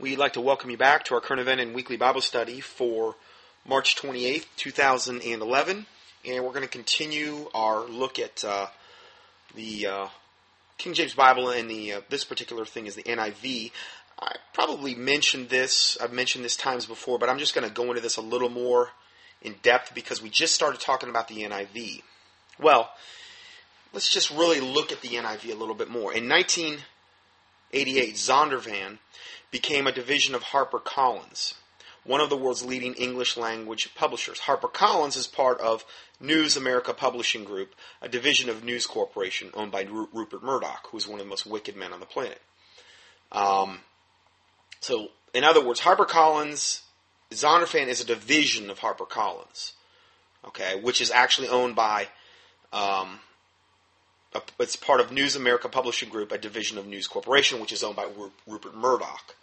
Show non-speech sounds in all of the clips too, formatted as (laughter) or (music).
We'd like to welcome you back to our current event and weekly Bible study for March 28th, 2011. And we're going to continue our look at uh, the uh, King James Bible, and the uh, this particular thing is the NIV. I probably mentioned this, I've mentioned this times before, but I'm just going to go into this a little more in depth because we just started talking about the NIV. Well, let's just really look at the NIV a little bit more. In 1988, Zondervan became a division of HarperCollins, one of the world's leading English language publishers. HarperCollins is part of News America Publishing Group, a division of News Corporation owned by Rupert Murdoch, who's one of the most wicked men on the planet. Um, so, in other words, HarperCollins, Zondervan is a division of HarperCollins, okay, which is actually owned by um, it's part of News America Publishing Group, a division of News Corporation, which is owned by Rupert Murdoch.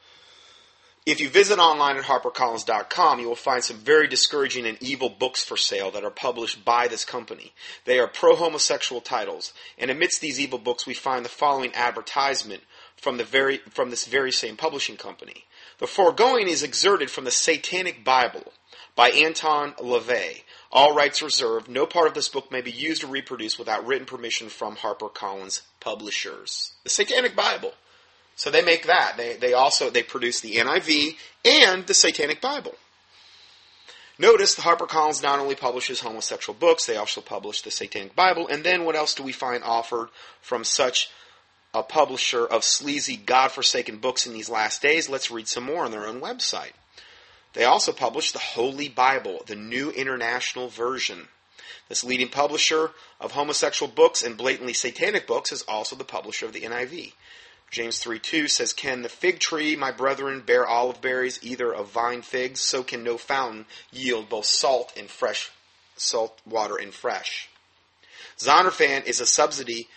If you visit online at HarperCollins.com, you will find some very discouraging and evil books for sale that are published by this company. They are pro homosexual titles, and amidst these evil books, we find the following advertisement from, the very, from this very same publishing company. The foregoing is exerted from the Satanic Bible by Anton LaVey, all rights reserved. No part of this book may be used or reproduced without written permission from HarperCollins publishers. The Satanic Bible. So they make that. They, they also they produce the NIV and the Satanic Bible. Notice the HarperCollins not only publishes homosexual books, they also publish the Satanic Bible. And then what else do we find offered from such a publisher of sleazy, God-forsaken books in these last days? Let's read some more on their own website. They also publish the Holy Bible, the New International Version. This leading publisher of homosexual books and blatantly satanic books is also the publisher of the NIV. James 3 2 says, Can the fig tree, my brethren, bear olive berries, either of vine figs? So can no fountain yield both salt and fresh salt water and fresh. Zondervan is a subsidy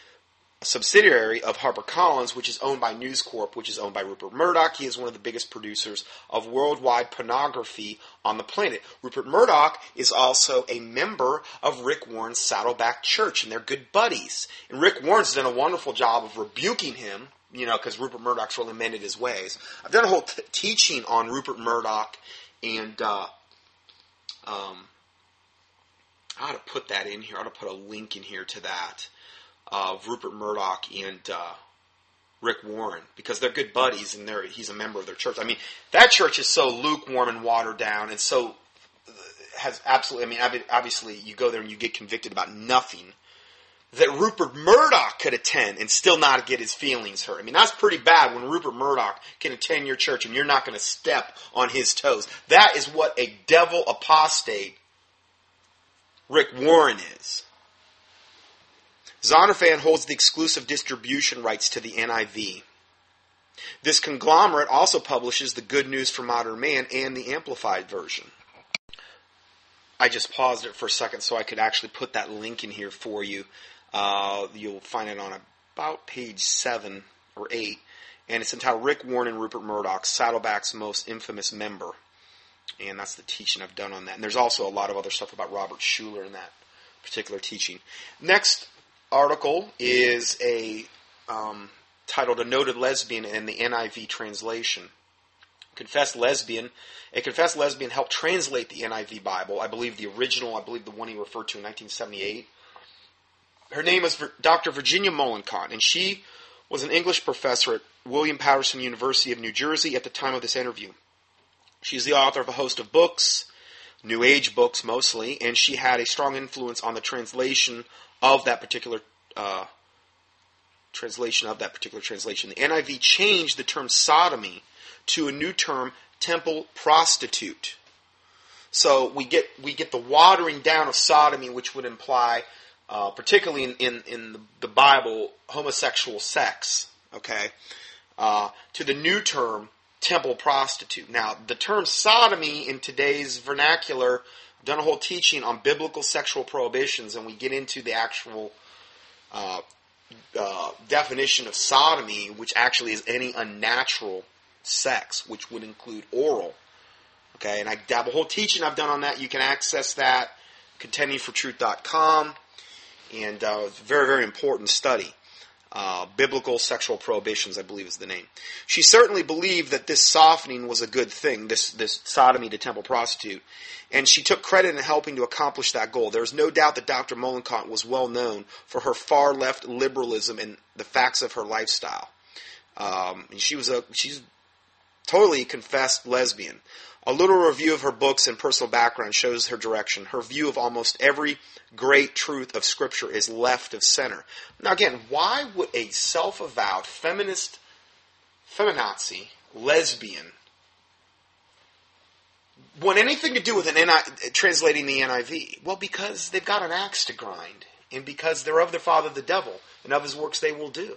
subsidiary of HarperCollins, which is owned by News Corp, which is owned by Rupert Murdoch. He is one of the biggest producers of worldwide pornography on the planet. Rupert Murdoch is also a member of Rick Warren's Saddleback Church, and they're good buddies. And Rick Warren's done a wonderful job of rebuking him, you know, because Rupert Murdoch's really mended his ways. I've done a whole t- teaching on Rupert Murdoch and, uh, um, I ought to put that in here. I ought to put a link in here to that of Rupert Murdoch and uh, Rick Warren because they're good buddies and they're, he's a member of their church. I mean, that church is so lukewarm and watered down and so uh, has absolutely, I mean, obviously you go there and you get convicted about nothing that Rupert Murdoch could attend and still not get his feelings hurt. I mean, that's pretty bad when Rupert Murdoch can attend your church and you're not going to step on his toes. That is what a devil apostate Rick Warren is. Zondervan holds the exclusive distribution rights to the NIV. This conglomerate also publishes the Good News for Modern Man and the Amplified version. I just paused it for a second so I could actually put that link in here for you. Uh, you'll find it on about page 7 or 8. And it's entitled Rick Warren and Rupert Murdoch, Saddleback's Most Infamous Member. And that's the teaching I've done on that. And there's also a lot of other stuff about Robert Schuller in that particular teaching. Next, article is a um, titled "A Noted Lesbian" in the NIV translation. Confessed lesbian, a confessed lesbian helped translate the NIV Bible. I believe the original. I believe the one he referred to in 1978. Her name is Dr. Virginia Mollenkott, and she was an English professor at William Paterson University of New Jersey at the time of this interview. She's the author of a host of books, New Age books mostly, and she had a strong influence on the translation of that particular uh, translation of that particular translation. The NIV changed the term sodomy to a new term, temple prostitute. So we get we get the watering down of sodomy, which would imply, uh, particularly in, in, in the, Bible, homosexual sex. Okay, uh, to the new term, temple prostitute. Now, the term sodomy in today's vernacular done a whole teaching on biblical sexual prohibitions, and we get into the actual uh, uh, definition of sodomy, which actually is any unnatural sex, which would include oral. Okay, and I have a whole teaching I've done on that. You can access that contendingfortruth.com, and uh, it's a very, very important study. Uh, Biblical Sexual Prohibitions, I believe is the name. She certainly believed that this softening was a good thing, this, this sodomy to temple prostitute, and she took credit in helping to accomplish that goal. There is no doubt that Dr. Mollenkott was well known for her far left liberalism and the facts of her lifestyle. Um, and she was a she's totally confessed lesbian. A little review of her books and personal background shows her direction. Her view of almost every great truth of Scripture is left of center. Now, again, why would a self avowed feminist, feminazi, lesbian want anything to do with an NI, translating the NIV? Well, because they've got an axe to grind, and because they're of their father the devil, and of his works they will do.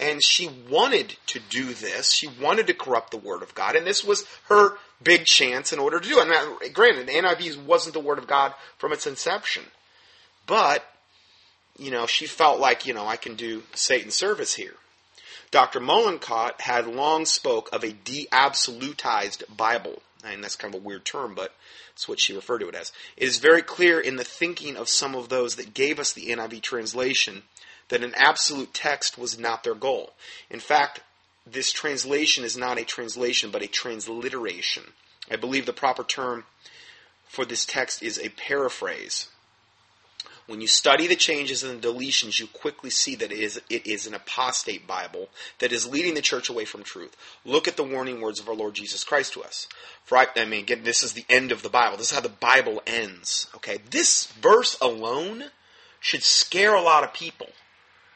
And she wanted to do this. She wanted to corrupt the Word of God, and this was her big chance in order to do it. Granted, the NIV wasn't the Word of God from its inception, but you know she felt like you know I can do Satan service here. Dr. Mollenkott had long spoke of a de-absolutized Bible, and that's kind of a weird term, but it's what she referred to it as. It is very clear in the thinking of some of those that gave us the NIV translation that an absolute text was not their goal. In fact, this translation is not a translation, but a transliteration. I believe the proper term for this text is a paraphrase. When you study the changes and the deletions, you quickly see that it is, it is an apostate Bible that is leading the church away from truth. Look at the warning words of our Lord Jesus Christ to us. For I, I mean, again, this is the end of the Bible. This is how the Bible ends. Okay, this verse alone should scare a lot of people.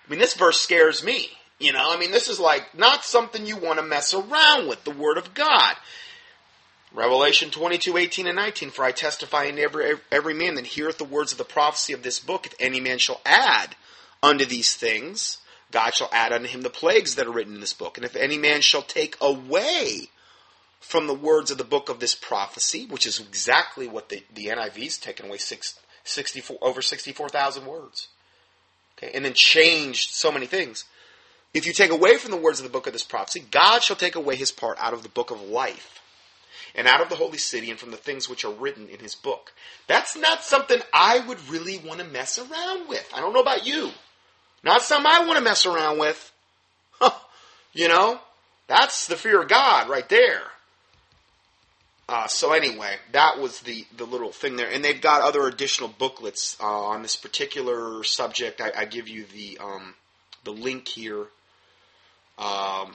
I mean, this verse scares me. You know, I mean, this is like not something you want to mess around with, the Word of God. Revelation 22, 18 and 19, For I testify in every, every man that heareth the words of the prophecy of this book, if any man shall add unto these things, God shall add unto him the plagues that are written in this book. And if any man shall take away from the words of the book of this prophecy, which is exactly what the, the NIV's taken away, six, 64, over 64,000 words. Okay, and then changed so many things. If you take away from the words of the book of this prophecy, God shall take away his part out of the book of life and out of the holy city and from the things which are written in his book. That's not something I would really want to mess around with. I don't know about you. Not something I want to mess around with. (laughs) you know, that's the fear of God right there. Uh, so anyway, that was the, the little thing there, and they've got other additional booklets uh, on this particular subject. I, I give you the um, the link here. Um,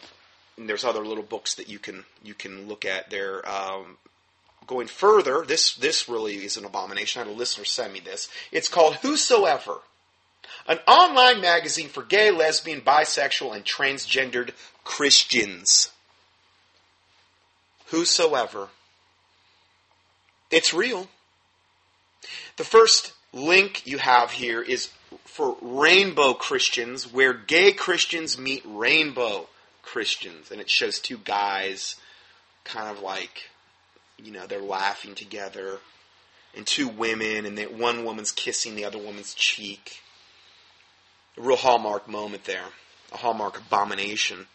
there's other little books that you can you can look at there. Um, going further, this this really is an abomination. I had a listener send me this. It's called Whosoever, an online magazine for gay, lesbian, bisexual, and transgendered Christians. Whosoever. It's real. The first link you have here is for rainbow Christians, where gay Christians meet rainbow Christians. And it shows two guys kind of like, you know, they're laughing together, and two women, and they, one woman's kissing the other woman's cheek. A real hallmark moment there, a hallmark abomination.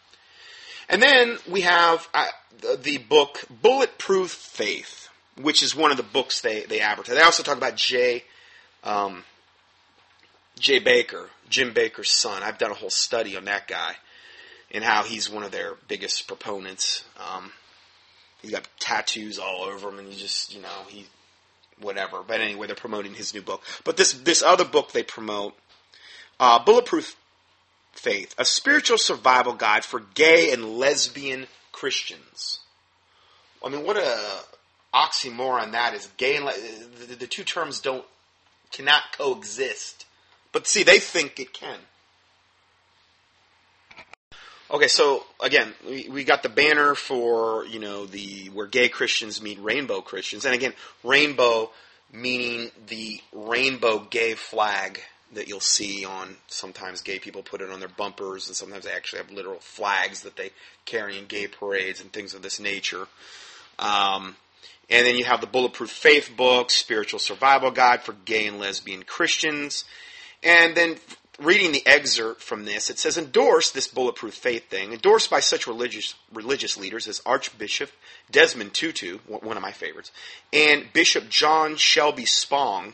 And then we have uh, the, the book Bulletproof Faith which is one of the books they, they advertise. They also talk about Jay, um, Jay Bakker, Jim Bakker's son. I've done a whole study on that guy and how he's one of their biggest proponents. Um, he's got tattoos all over him, and he just, you know, he, whatever. But anyway, they're promoting his new book. But this this other book they promote, uh, Bulletproof Faith, a spiritual survival guide for gay and lesbian Christians. I mean, what a oxymoron that is. Gay and the, the two terms don't cannot coexist. But see, they think it can. Okay, so again, we, we got the banner for you know the where gay Christians meet rainbow Christians, and again, rainbow meaning the rainbow gay flag that you'll see on sometimes gay people put it on their bumpers, and sometimes they actually have literal flags that they carry in gay parades and things of this nature. Um, and then you have the Bulletproof Faith book, Spiritual Survival Guide for Gay and Lesbian Christians. And then reading the excerpt from this, it says, endorse this Bulletproof Faith thing, endorsed by such religious, religious leaders as Archbishop Desmond Tutu, one of my favorites, and Bishop John Shelby Spong,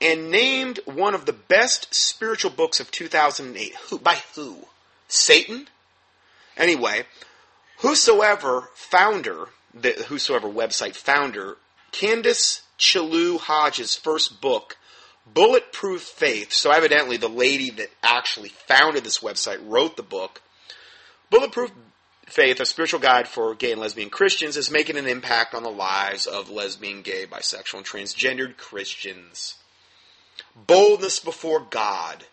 and named one of the best spiritual books of 2008. Who? By who? Satan? Anyway, whosoever founder, the whosoever website founder, Candace Chellew-Hodge's first book, Bulletproof Faith. So evidently, the lady that actually founded this website wrote the book. Bulletproof Faith, a spiritual guide for gay and lesbian Christians, is making an impact on the lives of lesbian, gay, bisexual, and transgendered Christians. Boldness before God.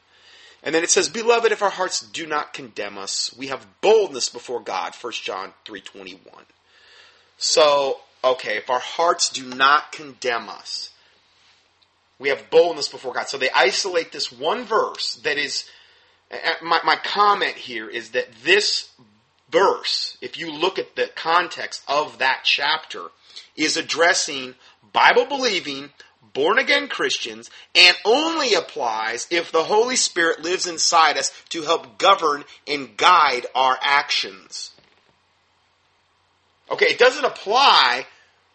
And then it says, Beloved, if our hearts do not condemn us, we have boldness before God. 1 John 3.21. So, okay, if our hearts do not condemn us, we have boldness before God. So they isolate this one verse that is, my, my comment here is that this verse, if you look at the context of that chapter, is addressing Bible believing, born again Christians and only applies if the Holy Spirit lives inside us to help govern and guide our actions. Okay, it doesn't apply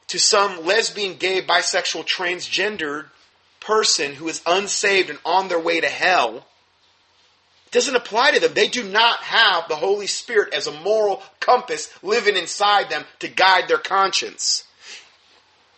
to some lesbian, gay, bisexual, transgendered person who is unsaved and on their way to hell. It doesn't apply to them. They do not have the Holy Spirit as a moral compass living inside them to guide their conscience.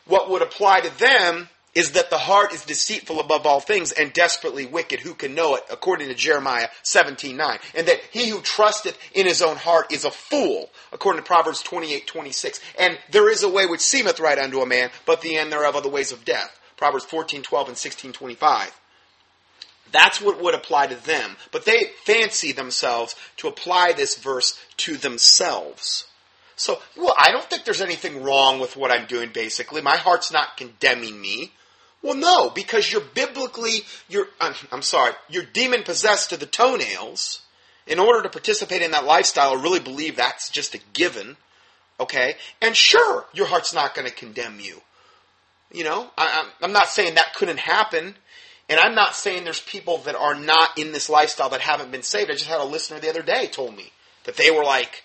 What would apply to them is that the heart is deceitful above all things and desperately wicked. Who can know it? According to Jeremiah 17:9. And that he who trusteth in his own heart is a fool, according to Proverbs 28:26. And there is a way which seemeth right unto a man, but the end thereof are the ways of death. Proverbs 14:12 and 16:25. That's what would apply to them. But they fancy themselves to apply this verse to themselves. So, well, I don't think there's anything wrong with what I'm doing, basically. My heart's not condemning me. Well, no, because you're biblically, you're, I'm, I'm sorry, you're demon possessed to the toenails. In order to participate in that lifestyle, or really believe that's just a given, okay? And sure, your heart's not going to condemn you. You know, I, I'm not saying that couldn't happen. And I'm not saying there's people that are not in this lifestyle that haven't been saved. I just had a listener the other day told me that they were like,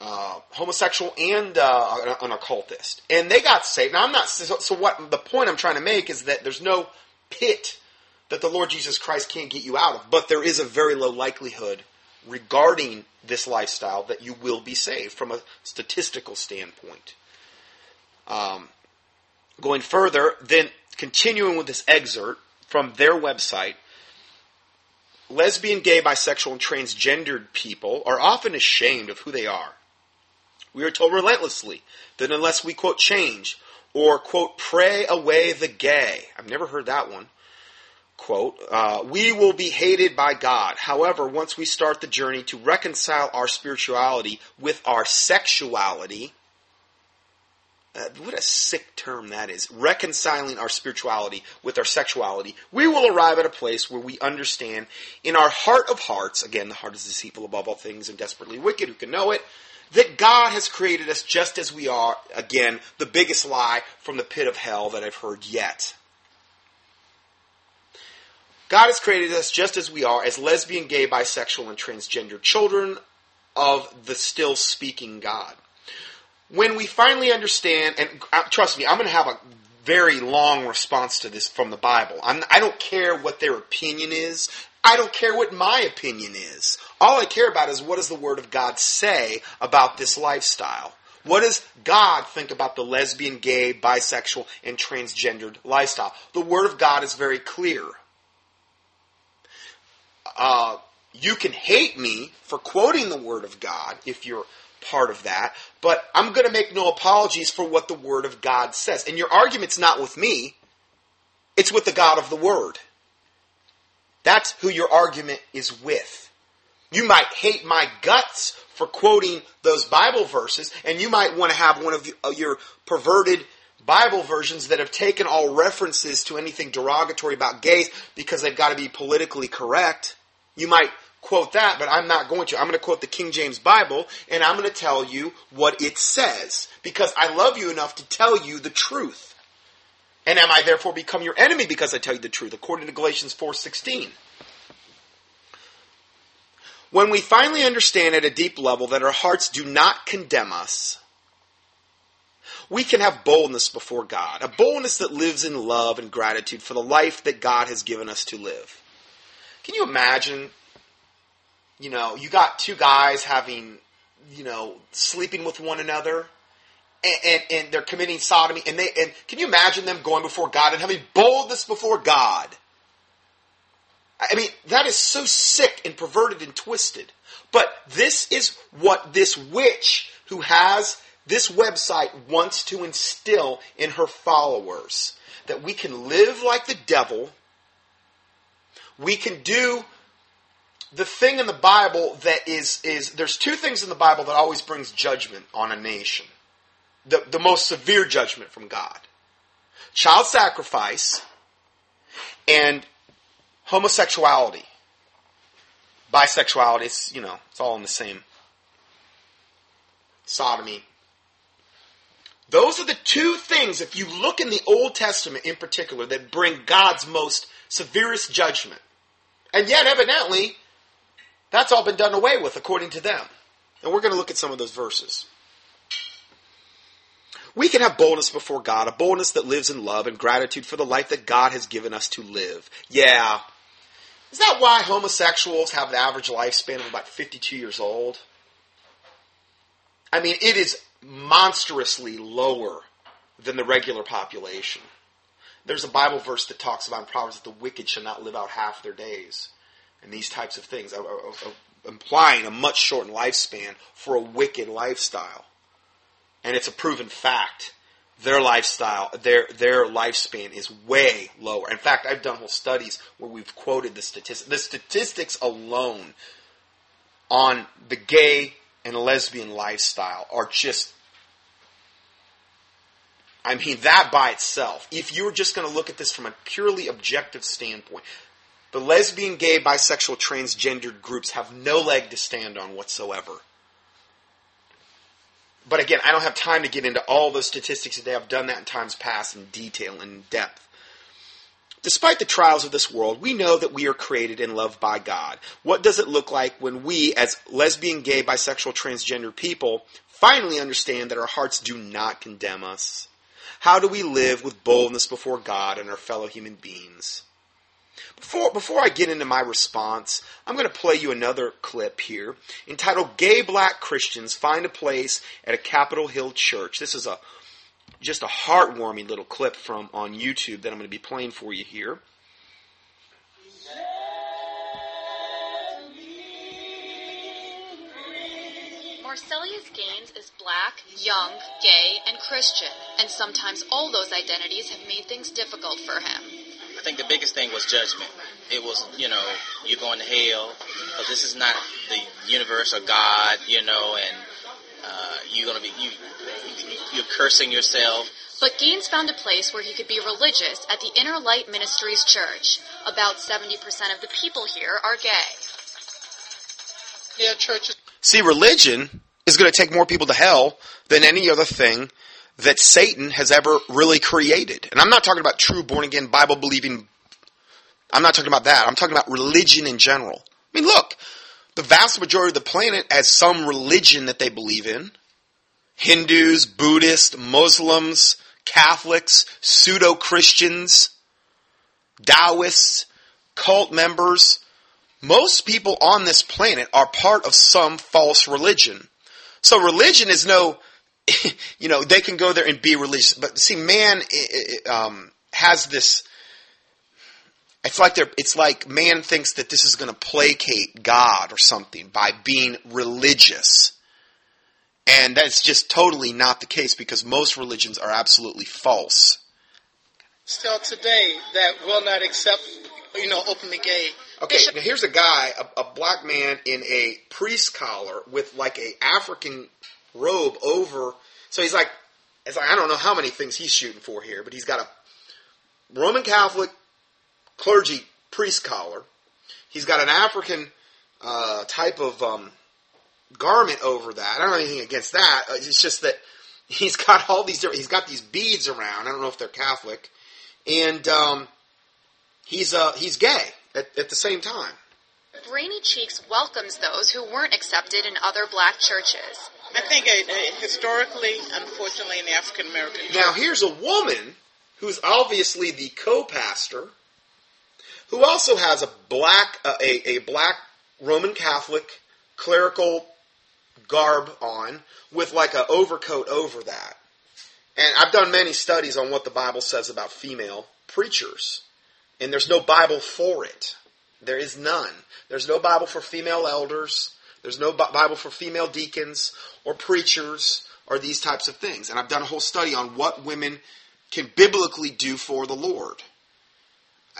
uh, homosexual and uh, an occultist, and they got saved. Now I'm not. So, so, what the point I'm trying to make is that there's no pit that the Lord Jesus Christ can't get you out of, but there is a very low likelihood regarding this lifestyle that you will be saved from a statistical standpoint. Um, going further, then continuing with this excerpt from their website. Lesbian, gay, bisexual, and transgendered people are often ashamed of who they are we are told relentlessly that unless we, quote, change or, quote, pray away the gay, I've never heard that one, quote, uh, we will be hated by God. However, once we start the journey to reconcile our spirituality with our sexuality, uh, what a sick term that is. Reconciling our spirituality with our sexuality, we will arrive at a place where we understand in our heart of hearts, again, the heart is deceitful above all things and desperately wicked, who can know it? That God has created us just as we are. Again, the biggest lie from the pit of hell that I've heard yet. God has created us just as we are, as lesbian, gay, bisexual, and transgender children of the still speaking God. When we finally understand, and uh, trust me, I'm going to have a very long response to this from the Bible. I'm, I do not care what their opinion is. I don't care what my opinion is. All I care about is what does the Word of God say about this lifestyle? What does God think about the lesbian, gay, bisexual, and transgendered lifestyle? The Word of God is very clear. Uh, you can hate me for quoting the Word of God if you're part of that, but I'm going to make no apologies for what the Word of God says. And your argument's not with me, it's with the God of the Word. That's who your argument is with. You might hate my guts for quoting those Bible verses, and you might want to have one of uh, your perverted Bible versions that have taken all references to anything derogatory about gays because they've got to be politically correct. You might quote that, but I'm not going to. I'm going to quote the King James Bible, and I'm going to tell you what it says because I love you enough to tell you the truth. And am I therefore become your enemy because I tell you the truth? According to Galatians 4:16. When we finally understand at a deep level that our hearts do not condemn us, We can have boldness before God, a boldness that lives in love and gratitude for the life that God has given us to live. Can you imagine? You know, you got two guys having, you know, sleeping with one another, and, and, and they're committing sodomy, and they and can you imagine them going before God and having boldness before God? I mean, that is so sick and perverted and twisted. But this is what this witch who has this website wants to instill in her followers that we can live like the devil. We can do the thing in the Bible that is is there's two things in the Bible that always brings judgment on a nation. The the most severe judgment from God. Child sacrifice and homosexuality. Bisexuality, it's you know, it's all in the same sodomy, those are the two things, if you look in the Old Testament in particular, that bring God's most severest judgment. And yet, evidently, that's all been done away with according to them. And we're going to look at some of those verses. We can have boldness before God, a boldness that lives in love and gratitude for the life that God has given us to live. Yeah. Is that why homosexuals have an average lifespan of about 52 years old? I mean, it is monstrously lower than the regular population. There's a Bible verse that talks about in Proverbs that the wicked shall not live out half their days. And these types of things, implying a much shortened lifespan for a wicked lifestyle. And it's a proven fact. Their lifestyle, their their lifespan is way lower. In fact, I've done whole studies where we've quoted the statistics. The statistics alone on the gay and lesbian lifestyle are just I mean, that by itself, if you were just going to look at this from a purely objective standpoint, the lesbian, gay, bisexual, transgendered groups have no leg to stand on whatsoever. But again, I don't have time to get into all those statistics today. I've done that in times past in detail and depth. Despite the trials of this world, we know that we are created and loved by God. What does it look like when we, as lesbian, gay, bisexual, transgender people, finally understand that our hearts do not condemn us? How do we live with boldness before God and our fellow human beings? Before, before I get into my response, I'm going to play you another clip here entitled Gay Black Christians Find a Place at a Capitol Hill Church. This is a just a heartwarming little clip from on YouTube that I'm going to be playing for you here. Marcellus Gaines is black, young, gay, and Christian, and sometimes all those identities have made things difficult for him. I think the biggest thing was judgment. It was, you know, you're going to hell, but this is not the universe or God, you know, and uh, you're going to be, you, you're cursing yourself. But Gaines found a place where he could be religious at the Inner Light Ministries Church. About 70% of the people here are gay. Yeah, churches. See, religion is going to take more people to hell than any other thing that Satan has ever really created. And I'm not talking about true born again Bible believing. I'm not talking about that. I'm talking about religion in general. I mean, look, the vast majority of the planet has some religion that they believe in. Hindus, Buddhists, Muslims, Catholics, pseudo Christians, Taoists, cult members. Most people on this planet are part of some false religion. So religion is no, (laughs) you know, they can go there and be religious. But see, man um, has this. It's like they're. It's like man thinks that this is going to placate God or something by being religious. And that's just totally not the case because most religions are absolutely false. Still today, that will not accept, you know, openly gay. Okay, now here's a guy, a, a black man in a priest collar with like a African robe over. So he's like, it's like I don't know how many things he's shooting for here, but he's got a Roman Catholic clergy priest collar. He's got an African uh, type of um, garment over that. I don't know anything against that. Uh, it's just that he's got all these he's got these beads around. I don't know if they're Catholic, and um, he's uh, he's gay at, at the same time. Rainey Cheeks welcomes those who weren't accepted in other black churches. I think uh, uh, historically, unfortunately, in the African American Now, here's a woman who's obviously the co-pastor, who also has a black uh, a, a black Roman Catholic clerical garb on with like a overcoat over that. And I've done many studies on what the Bible says about female preachers, and there's no Bible for it. There is none. There's no Bible for female elders. There's no Bible for female deacons or preachers or these types of things. And I've done a whole study on what women can biblically do for the Lord.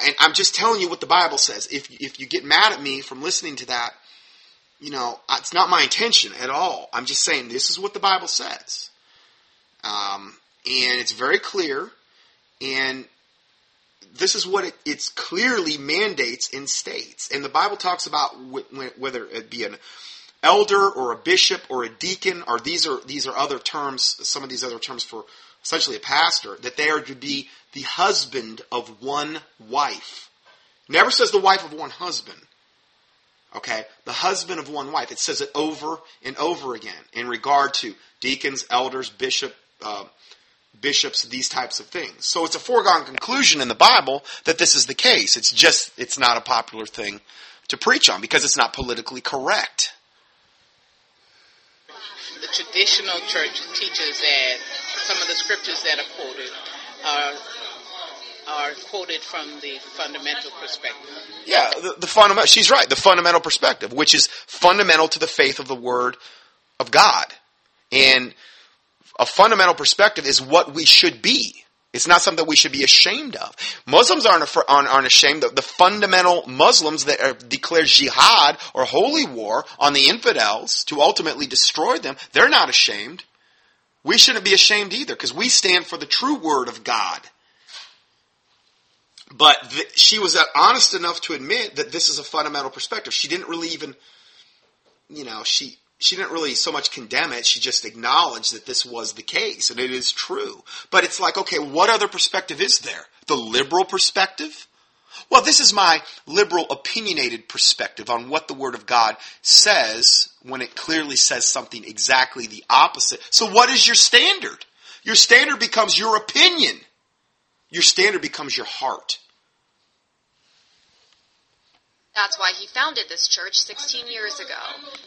And I'm just telling you what the Bible says. If if you get mad at me from listening to that, you know, it's not my intention at all. I'm just saying this is what the Bible says. Um, and it's very clear. And this is what it it's clearly mandates in states. And the Bible talks about whether it be an elder or a bishop or a deacon, or these are these are other terms. Some of these other terms for essentially a pastor that they are to be the husband of one wife. Never says the wife of one husband. Okay? The husband of one wife. It says it over and over again in regard to deacons, elders, bishop, uh, bishops, these types of things. So it's a foregone conclusion in the Bible that this is the case. It's just, it's not a popular thing to preach on because it's not politically correct. The traditional church teaches that some of the scriptures that are quoted are are quoted from the fundamental perspective. Yeah, the, the fundamental. She's right. The fundamental perspective, which is fundamental to the faith of the Word of God, and a fundamental perspective is what we should be. It's not something we should be ashamed of. Muslims aren't, aren't ashamed of the fundamental Muslims that are, declare jihad or holy war on the infidels to ultimately destroy them. They're not ashamed. We shouldn't be ashamed either because we stand for the true word of God. But she was uh, honest enough to admit that this is a fundamental perspective. She didn't really even, you know, she she didn't really so much condemn it. She just acknowledged that this was the case and it is true. But it's like, okay, what other perspective is there? The liberal perspective? Well, this is my liberal opinionated perspective on what the Word of God says when it clearly says something exactly the opposite. So what is your standard? Your standard becomes your opinion. Your standard becomes your heart. That's why he founded this church 16 years ago.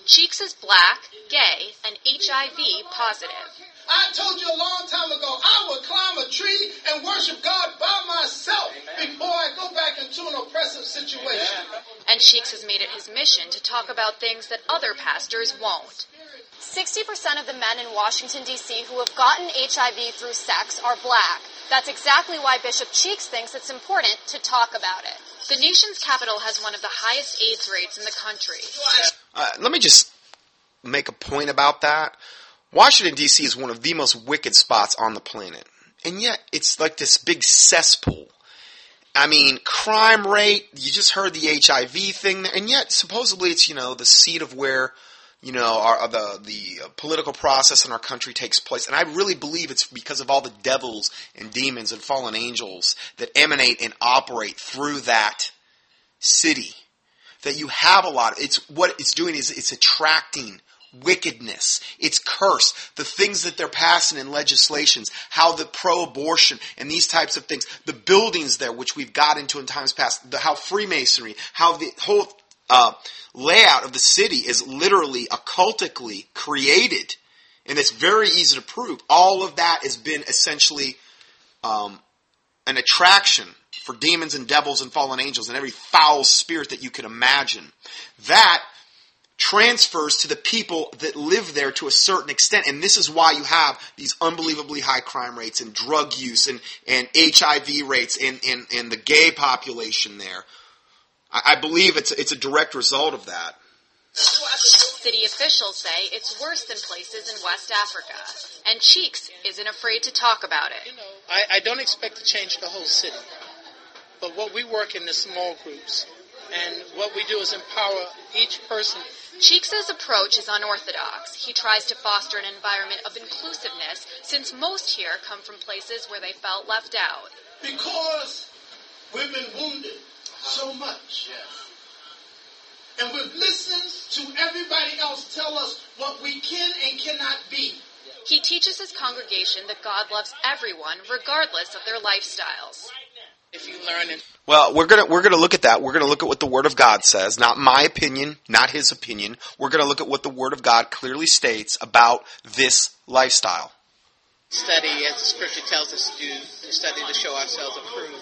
Cheeks is black, gay, and HIV positive. I told you a long time ago, I would climb a tree and worship God by myself Amen. before I go back into an oppressive situation. And Cheeks has made it his mission to talk about things that other pastors won't. 60% of the men in Washington, D.C. who have gotten HIV through sex are black. That's exactly why Bishop Cheeks thinks it's important to talk about it. The nation's capital has one of the highest AIDS rates in the country. Uh, let me just make a point about that. Washington, D.C. is one of the most wicked spots on the planet. And yet, it's like this big cesspool. I mean, crime rate, you just heard the HIV thing, and yet, supposedly, it's, you know, the seat of where you know, our, the the political process in our country takes place, and I really believe it's because of all the devils and demons and fallen angels that emanate and operate through that city. That you have a lot. It's what it's doing is it's attracting wickedness. It's curse. The things that they're passing in legislations, how the pro-abortion and these types of things, the buildings there, which we've got into in times past, the, how Freemasonry, how the whole uh, layout of the city is literally occultically created, and it's very easy to prove. All of that has been essentially um, an attraction for demons and devils and fallen angels and every foul spirit that you can imagine. That transfers to the people that live there to a certain extent. And this is why you have these unbelievably high crime rates and drug use and, and HIV rates and, and, and the gay population there. I, I believe it's it's a direct result of that. City officials say it's worse than places in West Africa, and Cheeks isn't afraid to talk about it. You know, I, I don't expect to change the whole city, but what we work in the small groups, and what we do is empower each person. Cheeks' approach is unorthodox. He tries to foster an environment of inclusiveness since most here come from places where they felt left out. Because we've been wounded so much. And we've listened to everybody else tell us what we can and cannot be. He teaches his congregation that God loves everyone regardless of their lifestyles. If you learn and Well, we're gonna we're gonna look at that. We're gonna look at what the Word of God says, not my opinion, not his opinion. We're gonna look at what the Word of God clearly states about this lifestyle. Study, as the scripture tells us to do, to study to show ourselves approved,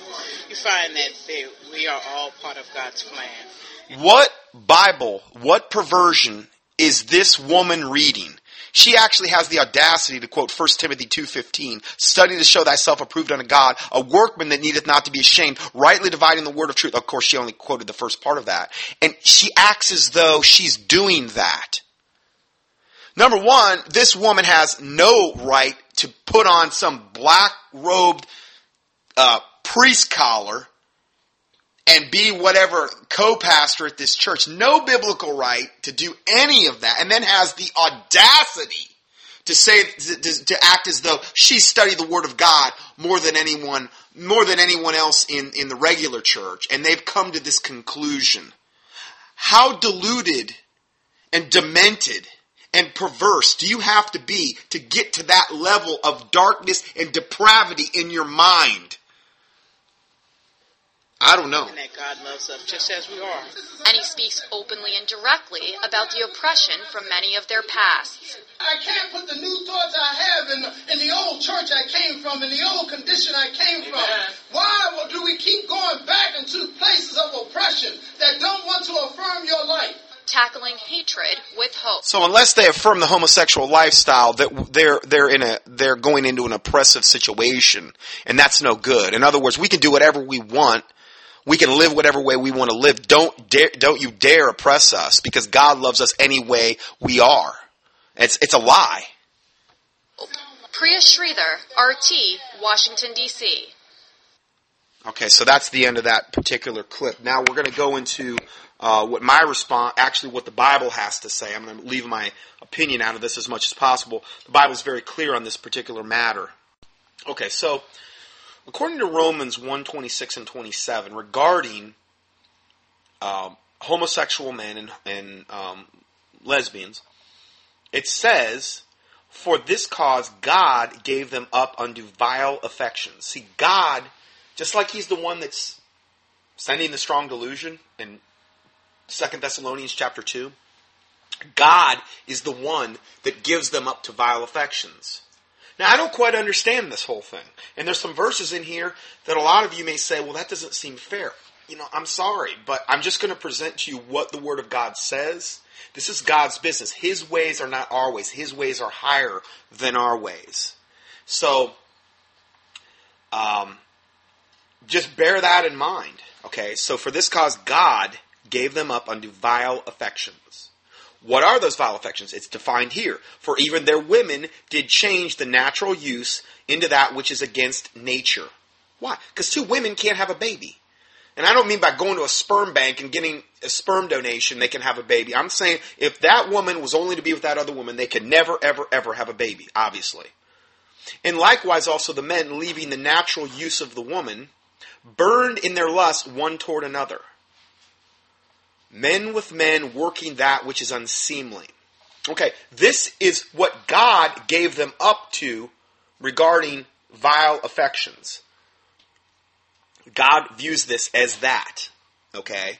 you find that they, we are all part of God's plan. What Bible, what perversion is this woman reading? She actually has the audacity to quote 1 Timothy 2.15, study to show thyself approved unto God, a workman that needeth not to be ashamed, rightly dividing the word of truth. Of course, she only quoted the first part of that. And she acts as though she's doing that. Number one, this woman has no right to put on some black robed uh, priest collar and be whatever co-pastor at this church. No biblical right to do any of that. And then has the audacity to say, to, to act as though she studied the Word of God more than anyone, more than anyone else in, in the regular church. And they've come to this conclusion. How deluded and demented and perverse do you have to be to get to that level of darkness and depravity in your mind? I don't know. And that God loves us just as we are. And he speaks openly and directly about the oppression from many of their pasts. I can't put the new thoughts I have in the, in the old church I came from, in the old condition I came from. Why do we keep going back into places of oppression that don't want to affirm your life? Tackling hatred with hope. So unless they affirm the homosexual lifestyle, that they're they're in a they're going into an oppressive situation, and that's no good. In other words, we can do whatever we want. We can live whatever way we want to live. Don't dare, don't you dare oppress us because God loves us any way we are. It's it's a lie. Priya Sridhar, RT, Washington, D.C. Okay, so that's the end of that particular clip. Now we're going to go into uh, what my response, actually, what the Bible has to say. I'm going to leave my opinion out of this as much as possible. The Bible is very clear on this particular matter. Okay, so according to Romans 1, 26 and 27, regarding um, homosexual men and, and um, lesbians, it says, For this cause God gave them up unto vile affections. See, God, just like He's the one that's sending the strong delusion in Second Thessalonians chapter 2, God is the one that gives them up to vile affections. Now, I don't quite understand this whole thing. And there's some verses in here that a lot of you may say, well, that doesn't seem fair. You know, I'm sorry, but I'm just going to present to you what the Word of God says. This is God's business. His ways are not our ways. His ways are higher than our ways. So, um, just bear that in mind. Okay, so for this cause, God gave them up unto vile affections. What are those vile affections? It's defined here. For even their women did change the natural use into that which is against nature. Why? Because two women can't have a baby. And I don't mean by going to a sperm bank and getting a sperm donation they can have a baby. I'm saying if that woman was only to be with that other woman, they could never, ever, ever have a baby, obviously. And likewise also the men leaving the natural use of the woman, burned in their lust one toward another men with men working that which is unseemly. Okay, this is what God gave them up to regarding vile affections. God views this as that. Okay?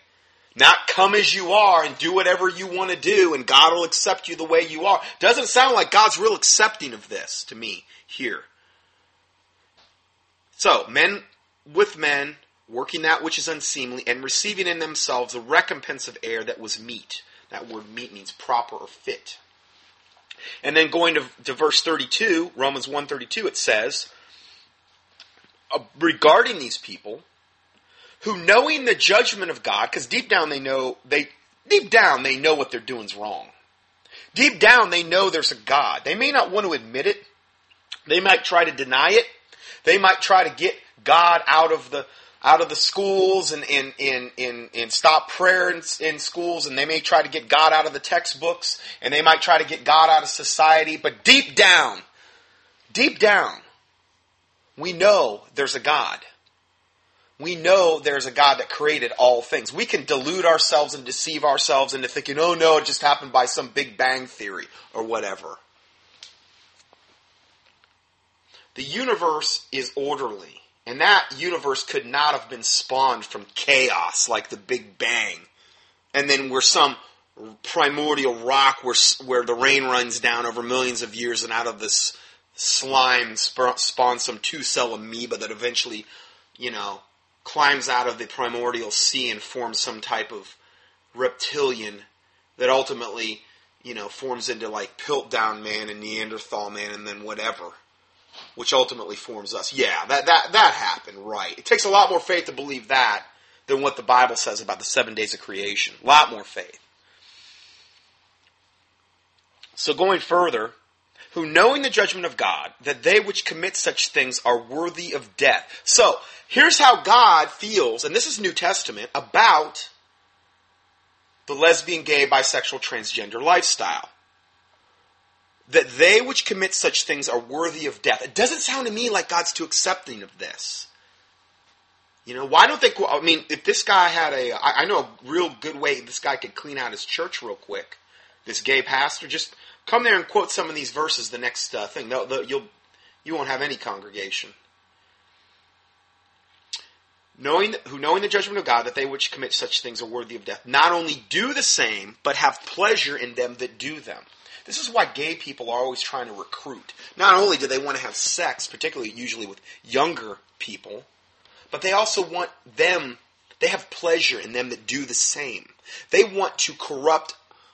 Not come as you are and do whatever you want to do and God will accept you the way you are. Doesn't sound like God's real accepting of this to me here. So, men with men, working that which is unseemly, and receiving in themselves the recompense of air that was meet. That word meet means proper or fit. And then going to, to verse 32, Romans 1.32, it says, uh, regarding these people, who knowing the judgment of God, because deep down they know, they, deep down they know what they're doing is wrong. Deep down they know there's a God. They may not want to admit it. They might try to deny it. They might try to get God out of the, out of the schools and, and, and, and, stop prayer in, in schools and they may try to get God out of the textbooks and they might try to get God out of society. But deep down, deep down, we know there's a God. we know there's a God that created all things. We can delude ourselves and deceive ourselves into thinking, oh no, it just happened by some big bang theory or whatever. The universe is orderly, and that universe could not have been spawned from chaos like the Big Bang. And then we're some primordial rock where, where the rain runs down over millions of years and out of this slime spawns some two cell amoeba that eventually, you know, climbs out of the primordial sea and forms some type of reptilian that ultimately, you know, forms into like Piltdown man and Neanderthal man and then whatever, which ultimately forms us. Yeah, that, that, that happened, right. It takes a lot more faith to believe that than what the Bible says about the seven days of creation. A lot more faith. So going further, who knowing the judgment of God, that they which commit such things are worthy of death. So, here's how God feels, and this is New Testament, about the lesbian, gay, bisexual, transgender lifestyle. That they which commit such things are worthy of death. It doesn't sound to me like God's too accepting of this. You know, why don't they? I mean, if this guy had a, I know a real good way this guy could clean out his church real quick. This gay pastor, just Come there and quote some of these verses. The next uh, thing, they'll, they'll, you'll you won't have any congregation. Knowing who knowing the judgment of God that they which commit such things are worthy of death, not only do the same, but have pleasure in them that do them. This is why gay people are always trying to recruit. Not only do they want to have sex, particularly usually with younger people, but they also want them, they have pleasure in them that do the same. They want to corrupt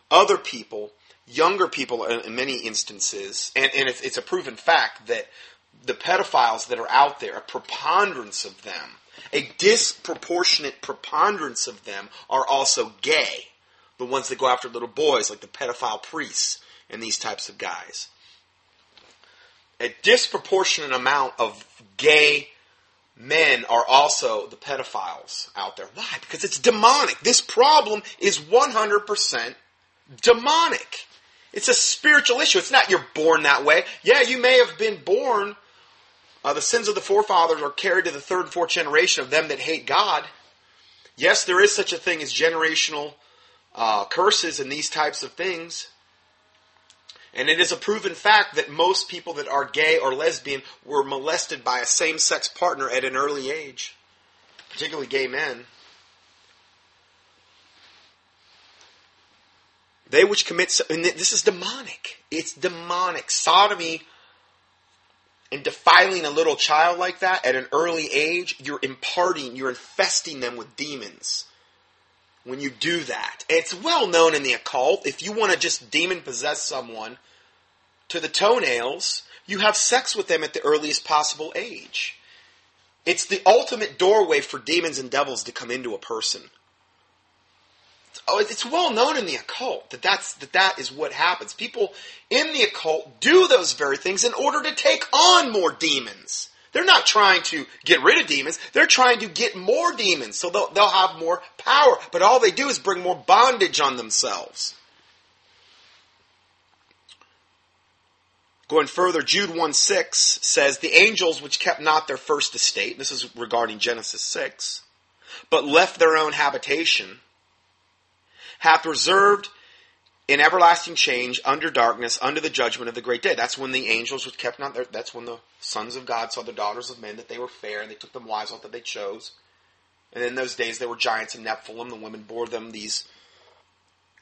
other people younger people in many instances, and, and it's, it's a proven fact that the pedophiles that are out there, a preponderance of them, a disproportionate preponderance of them are also gay. The ones that go after little boys, like the pedophile priests and these types of guys. A disproportionate amount of gay men are also the pedophiles out there. Why? Because it's demonic. This problem is 100% demonic. It's a spiritual issue. It's not you're born that way. Yeah, you may have been born. Uh, the sins of the forefathers are carried to the third and fourth generation of them that hate God. Yes, there is such a thing as generational uh, curses and these types of things. And it is a proven fact that most people that are gay or lesbian were molested by a same sex partner at an early age, particularly gay men. They which commit, and this is demonic. It's demonic. Sodomy and defiling a little child like that at an early age, you're imparting, you're infesting them with demons when you do that. It's well known in the occult. If you want to just demon possess someone to the toenails, you have sex with them at the earliest possible age. It's the ultimate doorway for demons and devils to come into a person oh, it's well known in the occult that that's that that is what happens. People in the occult do those very things in order to take on more demons. They're not trying to get rid of demons. They're trying to get more demons so they'll, they'll have more power. But all they do is bring more bondage on themselves. Going further, Jude 1 6 says, The angels which kept not their first estate, this is regarding Genesis 6, but left their own habitation, hath reserved in everlasting change under darkness, under the judgment of the great day. That's when the angels were kept not there. That's when the sons of God saw the daughters of men that they were fair, and they took them wives out that they chose. And in those days there were giants in Nephilim. The women bore them these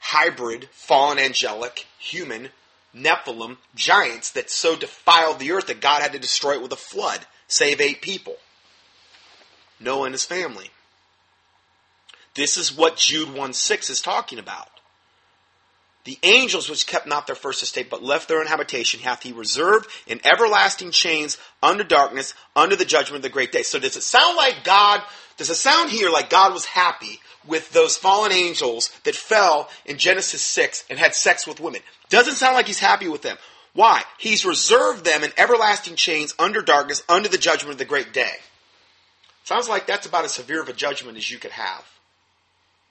hybrid, fallen angelic, human Nephilim giants that so defiled the earth that God had to destroy it with a flood, save eight people. Noah and his family. This is what Jude 1 6 is talking about. The angels which kept not their first estate, but left their own habitation, hath he reserved in everlasting chains under darkness, under the judgment of the great day. So does it sound like God, does it sound here like God was happy with those fallen angels that fell in Genesis 6 and had sex with women? Doesn't sound like he's happy with them. Why? He's reserved them in everlasting chains under darkness, under the judgment of the great day. Sounds like that's about as severe of a judgment as you could have.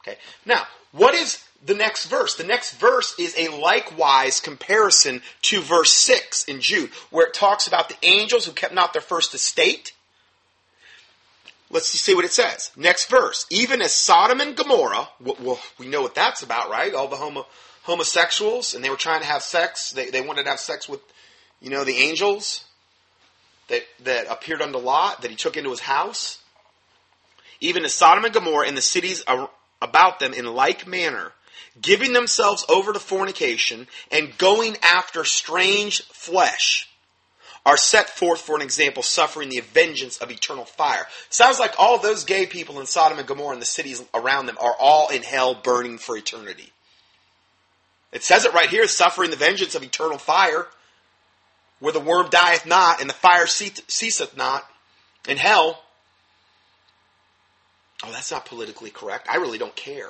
Okay. Now, what is the next verse? The next verse is a likewise comparison to verse 6 in Jude, where it talks about the angels who kept not their first estate. Let's see what it says. Next verse. Even as Sodom and Gomorrah, well, we know what that's about, right? All the homo, homosexuals, and they were trying to have sex. They, they wanted to have sex with, you know, the angels that, that appeared unto Lot, that he took into his house. Even as Sodom and Gomorrah and the cities about them in like manner, giving themselves over to fornication and going after strange flesh are set forth for an example, suffering the vengeance of eternal fire. Sounds like all those gay people in Sodom and Gomorrah and the cities around them are all in hell burning for eternity. It says it right here, suffering the vengeance of eternal fire, where the worm dieth not and the fire ceaseth not in hell. Oh, that's not politically correct. I really don't care.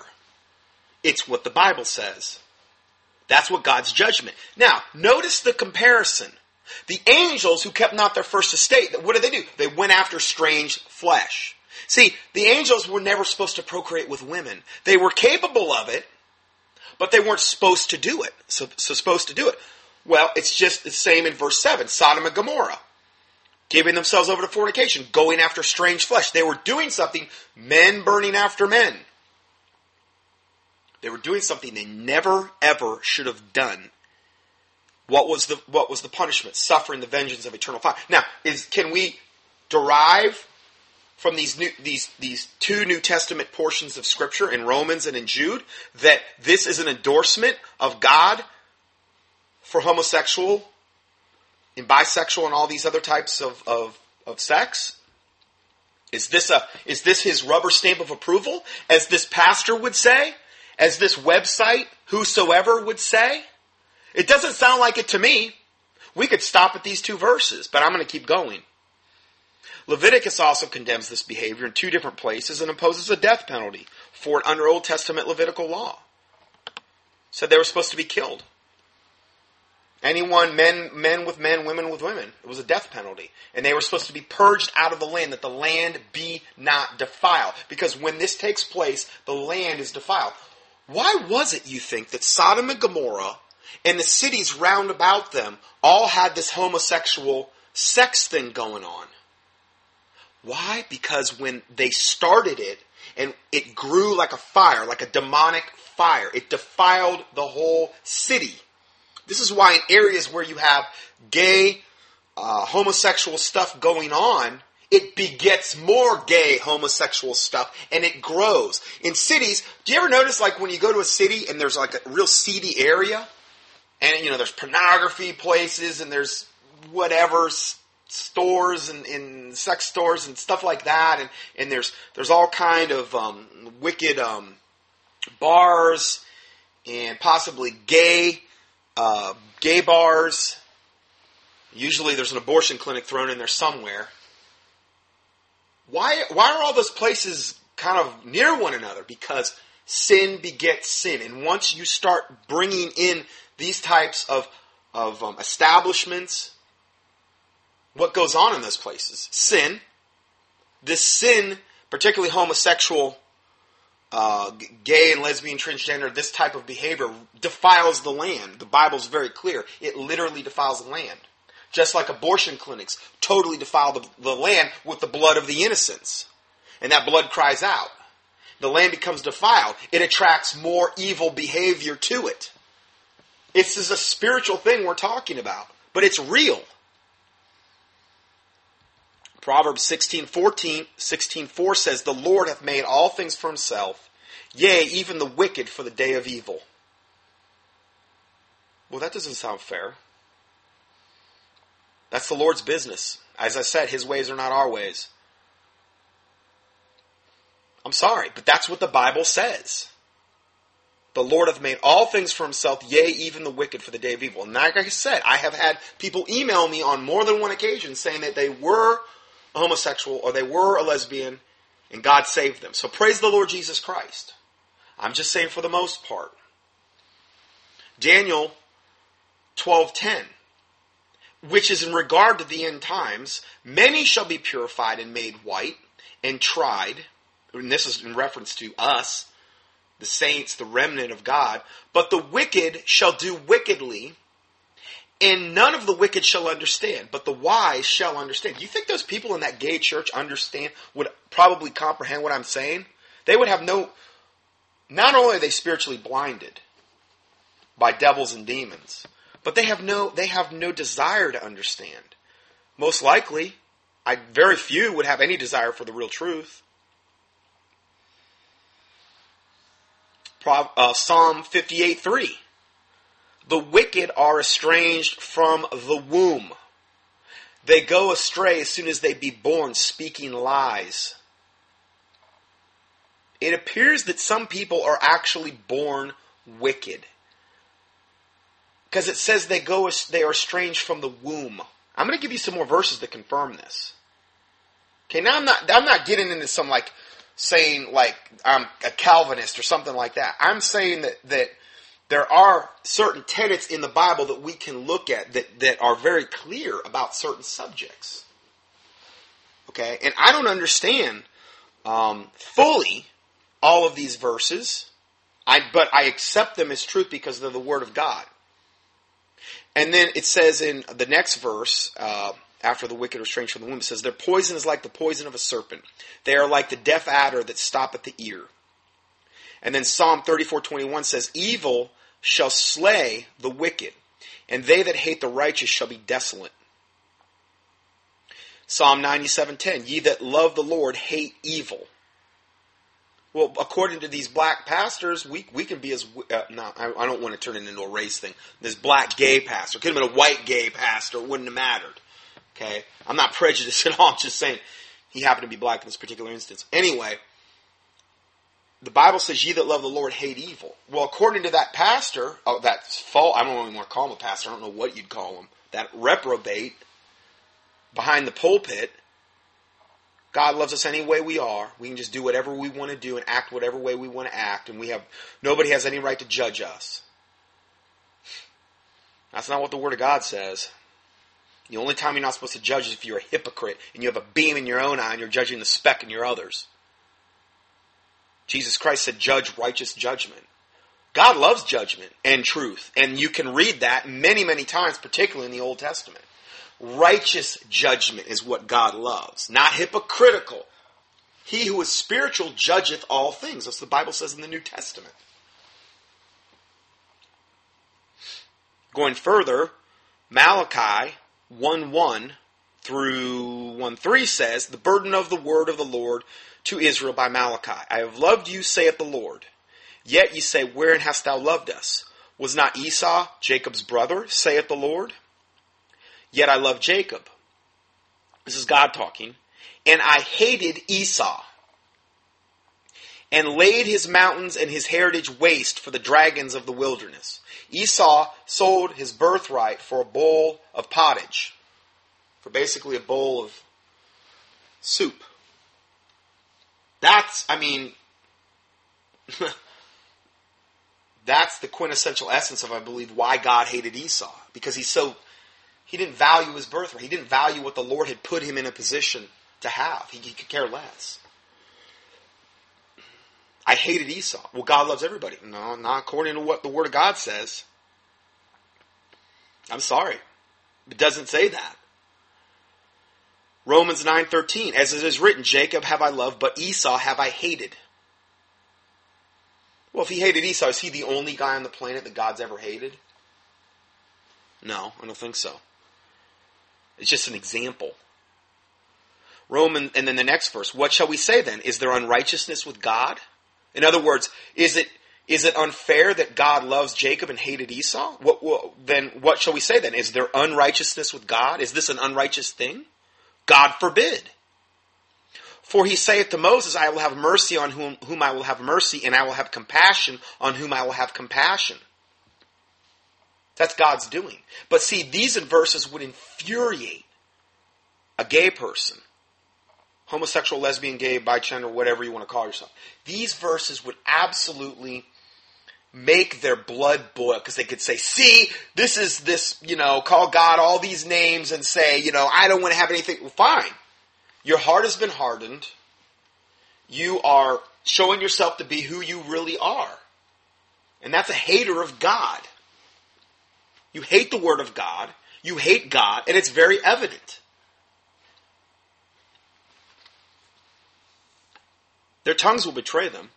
It's what the Bible says. That's what God's judgment. Now, notice the comparison. The angels who kept not their first estate, what did they do? They went after strange flesh. See, the angels were never supposed to procreate with women. They were capable of it, but they weren't supposed to do it. So, so supposed to do it. Well, it's just the same in verse 7. Sodom and Gomorrah. Giving themselves over to fornication, going after strange flesh. They were doing something, men burning after men. They were doing something they never ever should have done what was the what was the punishment? Suffering the vengeance of eternal fire. Now, is can we derive from these new, these these two New Testament portions of Scripture in Romans and in Jude that this is an endorsement of God for homosexual and bisexual and all these other types of, of, of sex? Is this a is this his rubber stamp of approval, as this pastor would say, as this website whosoever would say? It doesn't sound like it to me. We could stop at these two verses, but I'm going to keep going. Leviticus also condemns this behavior in two different places and imposes a death penalty for it under Old Testament Levitical law. Said they were supposed to be killed. Anyone, men, men with men, women with women. It was a death penalty. And they were supposed to be purged out of the land, that the land be not defiled. Because when this takes place, the land is defiled. Why was it, you think, that Sodom and Gomorrah and the cities round about them all had this homosexual sex thing going on. Why? Because when they started it, and it grew like a fire, like a demonic fire, it defiled the whole city. This is why in areas where you have gay, uh, homosexual stuff going on, it begets more gay homosexual stuff and it grows. In cities, do you ever notice like when you go to a city and there's like a real seedy area? and you know there's pornography places and there's whatever stores and, and sex stores and stuff like that and, and there's there's all kind of um, wicked um, bars and possibly gay uh, gay bars usually there's an abortion clinic thrown in there somewhere why why are all those places kind of near one another because sin begets sin and once you start bringing in these types of, of um, establishments, what goes on in those places? Sin. This sin, particularly homosexual, uh, gay and lesbian, transgender, this type of behavior defiles the land. The Bible's very clear. It literally defiles the land. Just like abortion clinics totally defile the, the land with the blood of the innocents. And that blood cries out. The land becomes defiled. It attracts more evil behavior to it. This is a spiritual thing we're talking about, but it's real. Proverbs 16, 14, 16, 4 says, The Lord hath made all things for himself, yea, even the wicked for the day of evil. Well, that doesn't sound fair. That's the Lord's business. As I said, his ways are not our ways. I'm sorry, but that's what the Bible says. The Lord hath made all things for himself, yea, even the wicked for the day of evil. And like I said, I have had people email me on more than one occasion saying that they were a homosexual or they were a lesbian and God saved them. So praise the Lord Jesus Christ. I'm just saying for the most part. Daniel 12:10 which is in regard to the end times, many shall be purified and made white and tried, and this is in reference to us, the saints, the remnant of God. But the wicked shall do wickedly, and none of the wicked shall understand, but the wise shall understand. You think those people in that gay church understand, would probably comprehend what I'm saying, they would have no. Not only are they spiritually blinded by devils and demons, but they have no they have no desire to understand. Most likely, I very few would have any desire for the real truth. Uh, Psalm 58 3. The wicked are estranged from the womb. They go astray as soon as they be born, speaking lies. It appears that some people are actually born wicked. Because it says they go they are estranged from the womb. I'm going to give you some more verses to confirm this. Okay, now I'm not I'm not getting into some like saying like I'm a Calvinist or something like that. I'm saying that that there are certain tenets in the Bible that we can look at that, that are very clear about certain subjects. Okay, and I don't understand um, fully all of these verses, I, but I accept them as truth because they're the Word of God. And then it says in the next verse, uh, after the wicked are estranged from the womb, it says, Their poison is like the poison of a serpent. They are like the deaf adder that stop at the ear. And then Psalm 34:21 says, "Evil shall slay the wicked, and they that hate the righteous shall be desolate." Psalm 97:10, "Ye that love the Lord hate evil." Well, according to these black pastors, we, we can be as uh, no, I, I, don't want to turn it into a race thing. This black gay pastor could have been a white gay pastor; it wouldn't have mattered. Okay, I'm not (laughs) prejudiced at all. I'm just saying he happened to be black in this particular instance. Anyway, the Bible says, "Ye that love the Lord hate evil." Well, according to that pastor, oh, that fault. I don't even want to call him a pastor. I don't know what you'd call him. That reprobate behind the pulpit. God loves us any way we are. We can just do whatever we want to do and act whatever way we want to act, and we have nobody has any right to judge us. That's not what the Word of God says. The only time you're not supposed to judge is if you're a hypocrite and you have a beam in your own eye and you're judging the speck in your others. Jesus Christ said, judge righteous judgment. God loves judgment and truth, and you can read that many, many times, particularly in the Old Testament. Righteous judgment is what God loves, not hypocritical. He who is spiritual judgeth all things. That's what the Bible says in the New Testament. Going further, Malachi 1 1 through 1 3 says, The burden of the word of the Lord to Israel by Malachi. I have loved you, saith the Lord. Yet ye say, Wherein hast thou loved us? Was not Esau Jacob's brother, saith the Lord? Yet I love Jacob. This is God talking. And I hated Esau, and laid his mountains and his heritage waste for the dragons of the wilderness. Esau sold his birthright for a bowl of pottage, for basically a bowl of soup. That's, I mean, (laughs) that's the quintessential essence of, I believe, why God hated Esau. Because he's so, he didn't value his birthright. He didn't value what the Lord had put him in a position to have. He, he could care less. I hated Esau. Well, God loves everybody. No, not according to what the Word of God says. I'm sorry. It doesn't say that. Romans 9:13 as it is written Jacob have I loved but Esau have I hated. Well, if he hated Esau, is he the only guy on the planet that God's ever hated? No, I don't think so. It's just an example. Roman and then the next verse, what shall we say then? Is there unrighteousness with God? In other words, is it is it unfair that God loves Jacob and hated Esau? What, well, then what shall we say then? Is there unrighteousness with God? Is this an unrighteous thing? God forbid. For he saith to Moses, I will have mercy on whom, whom I will have mercy, and I will have compassion on whom I will have compassion. That's God's doing. But see, these verses would infuriate a gay person, homosexual, lesbian, gay, bigender, whatever you want to call yourself. These verses would absolutely make their blood boil because they could say, see, this is this, you know, call God all these names and say, you know, I don't want to have anything. Well, fine. Your heart has been hardened. You are showing yourself to be who you really are. And that's a hater of God. You hate the Word of God. You hate God, and it's very evident. Their tongues will betray them.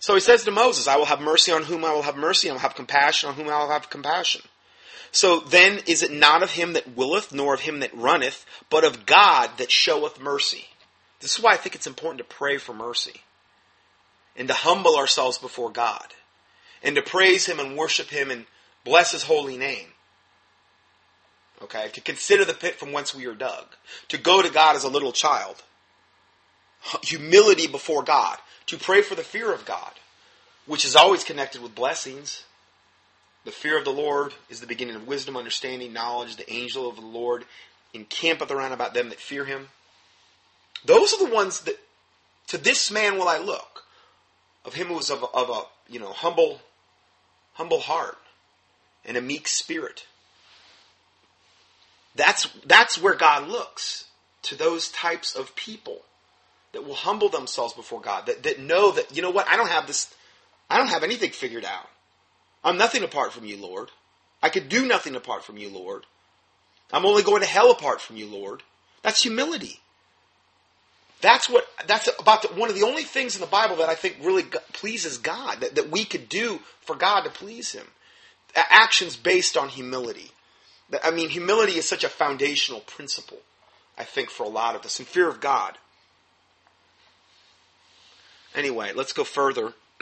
So he says to Moses, I will have mercy on whom I will have mercy, I will have compassion on whom I will have compassion. So then is it not of him that willeth, nor of him that runneth, but of God that showeth mercy? This is why I think it's important to pray for mercy and to humble ourselves before God and to praise Him and worship Him and bless His holy name. Okay? To consider the pit from whence we are dug. To go to God as a little child. Humility before God. To pray for the fear of God, which is always connected with blessings. The fear of the Lord is the beginning of wisdom, understanding, knowledge. The angel of the Lord encampeth around about them that fear him. Those are the ones that, to this man will I look, of him who was of, of a, you know, humble, humble heart and a meek spirit. That's, that's where God looks, to those types of people that will humble themselves before God, that, that know that, you know what, I don't have this, I don't have anything figured out. I'm nothing apart from you, Lord. I could do nothing apart from you, Lord. I'm only going to hell apart from you, Lord. That's humility. That's what that's about the, one of the only things in the Bible that I think really pleases God that, that we could do for God to please Him. Actions based on humility. I mean, humility is such a foundational principle, I think, for a lot of us, and fear of God. Anyway, let's go further. (clears throat)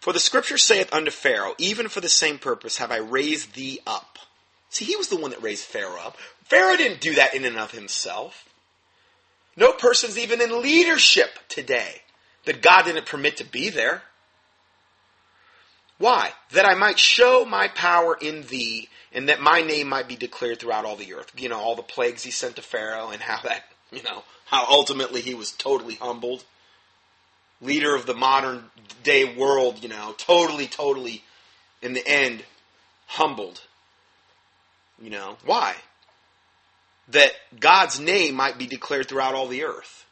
for the scripture saith unto Pharaoh, Even for the same purpose have I raised thee up See, he was the one that raised Pharaoh up. Pharaoh didn't do that in and of himself. No person's even in leadership today that God didn't permit to be there. Why? That I might show my power in thee, and that my name might be declared throughout all the earth. You know, all the plagues he sent to Pharaoh, and how that, you know, how ultimately he was totally humbled. Leader of the modern day world, you know, totally, totally, in the end, humbled. You know, why? That God's name might be declared throughout all the earth.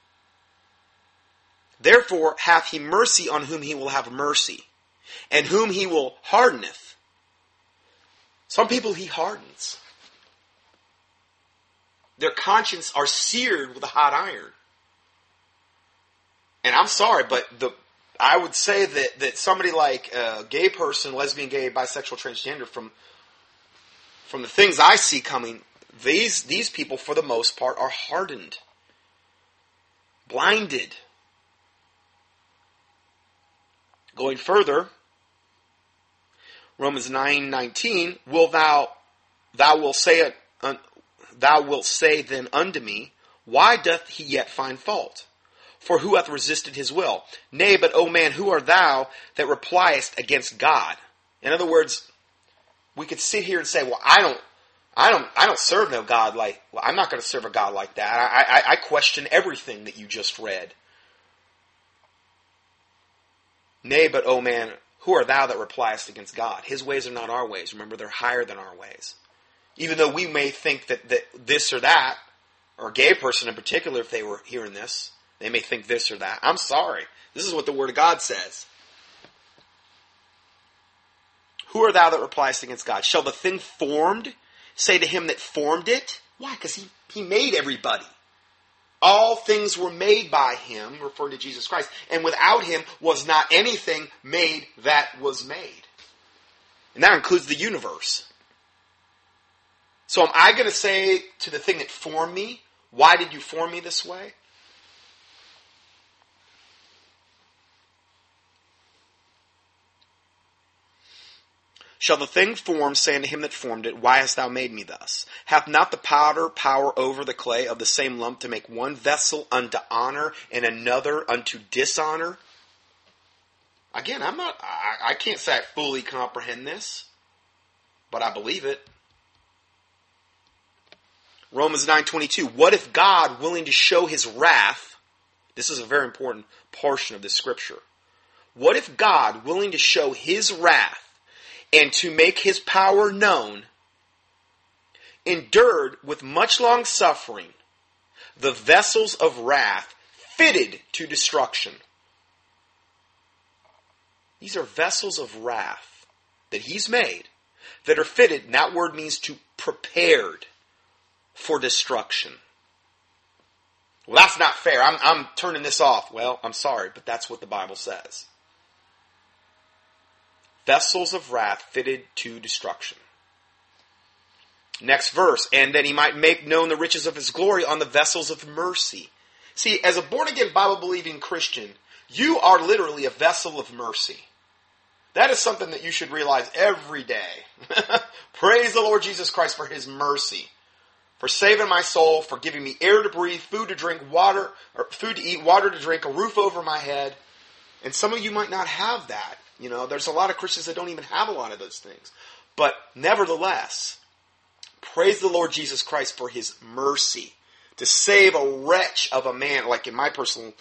Therefore hath he mercy on whom he will have mercy, and whom he will hardeneth. Some people he hardens. Their conscience are seared with a hot iron. And I'm sorry, but the I would say that, that somebody like a gay person, lesbian, gay, bisexual, transgender from from the things I see coming, these, these people, for the most part, are hardened, blinded. Going further, Romans 9 19, will thou, thou will say it, uh, thou wilt say then unto me, why doth he yet find fault? For who hath resisted his will? Nay, but, O man, who art thou that repliest against God? In other words, we could sit here and say, well, I don't, I don't, I don't serve no God like, well, I'm not going to serve a God like that. I, I, I question everything that you just read. Nay, but, O man, who art thou that repliest against God? His ways are not our ways. Remember, they're higher than our ways. Even though we may think that, that this or that, or a gay person in particular, if they were hearing this, they may think this or that. I'm sorry. This is what the Word of God says. Who art thou that repliest against God? Shall the thing formed say to him that formed it? Why? Because he, he made everybody. All things were made by him, referring to Jesus Christ, and without him was not anything made that was made. And that includes the universe. So am I going to say to the thing that formed me, why did you form me this way? Shall the thing formed say unto him that formed it, Why hast thou made me thus? Hath not the powder power over the clay of the same lump to make one vessel unto honor and another unto dishonor? Again, I'm not, I, I can't say I fully comprehend this, but I believe it. Romans 9:22 What if God willing to show his wrath This is a very important portion of this scripture. What if God willing to show his wrath and to make his power known, endured with much long suffering the vessels of wrath fitted to destruction. These are vessels of wrath that he's made that are fitted, and that word means to prepared for destruction. Well, that's not fair. I'm, I'm turning this off. Well, I'm sorry, but that's what the Bible says. Vessels of wrath fitted to destruction. Next verse, and that he might make known the riches of his glory on the vessels of mercy. See, as a born again Bible believing Christian, you are literally a vessel of mercy. That is something that you should realize every day. (laughs) Praise the Lord Jesus Christ for his mercy, for saving my soul, for giving me air to breathe, food to drink, water, or food to eat, water to drink, a roof over my head. And some of you might not have that. You know, there's a lot of Christians that don't even have a lot of those things. But nevertheless, praise the Lord Jesus Christ for his mercy to save a wretch of a man, like in my personal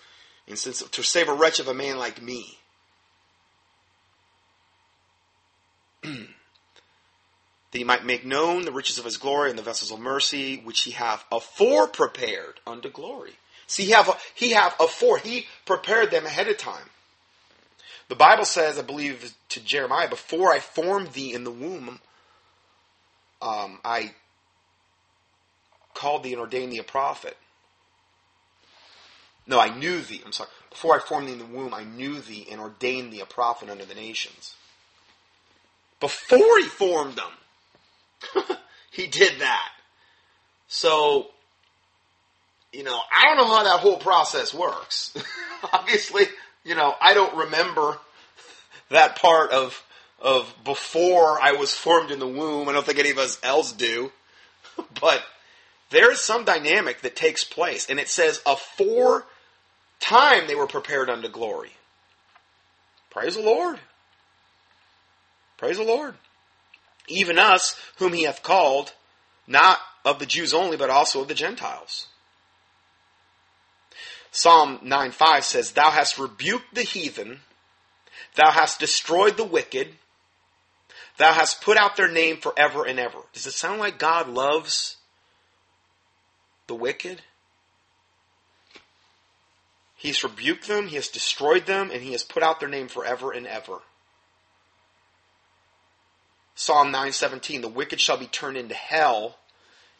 instance, to save a wretch of a man like me. (clears throat) that he might make known the riches of his glory and the vessels of mercy which he hath afore prepared unto glory. See, he have he have afore he prepared them ahead of time. The Bible says, I believe to Jeremiah, before I formed thee in the womb, um, I called thee and ordained thee a prophet. No, I knew thee. I'm sorry. Before I formed thee in the womb, I knew thee and ordained thee a prophet unto the nations before he formed them. (laughs) he did that. So, you know, I don't know how that whole process works. (laughs) Obviously, you know, I don't remember that part of of before I was formed in the womb. I don't think any of us else do. (laughs) but there is some dynamic that takes place, and it says afore time they were prepared unto glory. Praise the Lord. Praise the Lord. Even us, whom he hath called, not of the Jews only, but also of the Gentiles. Psalm 9 5 says, Thou hast rebuked the heathen, thou hast destroyed the wicked, thou hast put out their name forever and ever. Does it sound like God loves the wicked? He's rebuked them, he has destroyed them, and he has put out their name forever and ever. Psalm 9:17, the wicked shall be turned into hell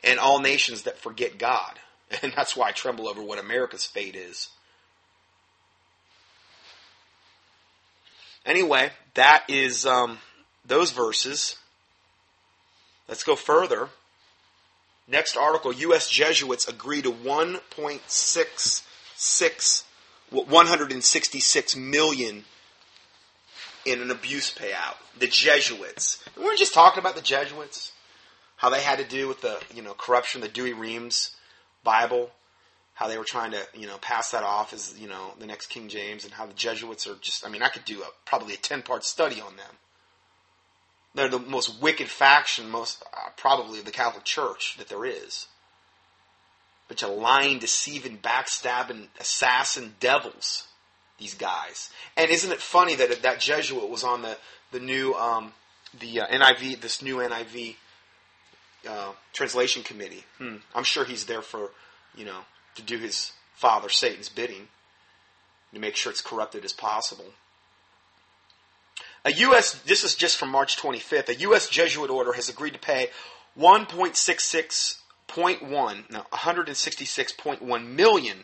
and all nations that forget God. (laughs) And that's why I tremble over what America's fate is. Anyway, that is um, those verses. Let's go further. Next article U.S. Jesuits agree to 1.66, 166 million in an abuse payout. The Jesuits. We weren't just talking about the Jesuits, how they had to do with the you know corruption, the Douay-Rheims Bible, how they were trying to you know pass that off as you know the next King James, and how the Jesuits are just. I mean, I could do a, probably a ten part study on them. They're the most wicked faction, most uh, probably of the Catholic Church that there is. Bunch of lying, deceiving, backstabbing, assassin devils these guys. And isn't it funny that that Jesuit was on the the new um, the uh, NIV this new NIV uh, translation committee? Hmm. I'm sure he's there for you know to do his father Satan's bidding to make sure it's corrupted as possible. A U.S. This is just from March 25th. A U.S. Jesuit order has agreed to pay 1.66.1 now 166.1 million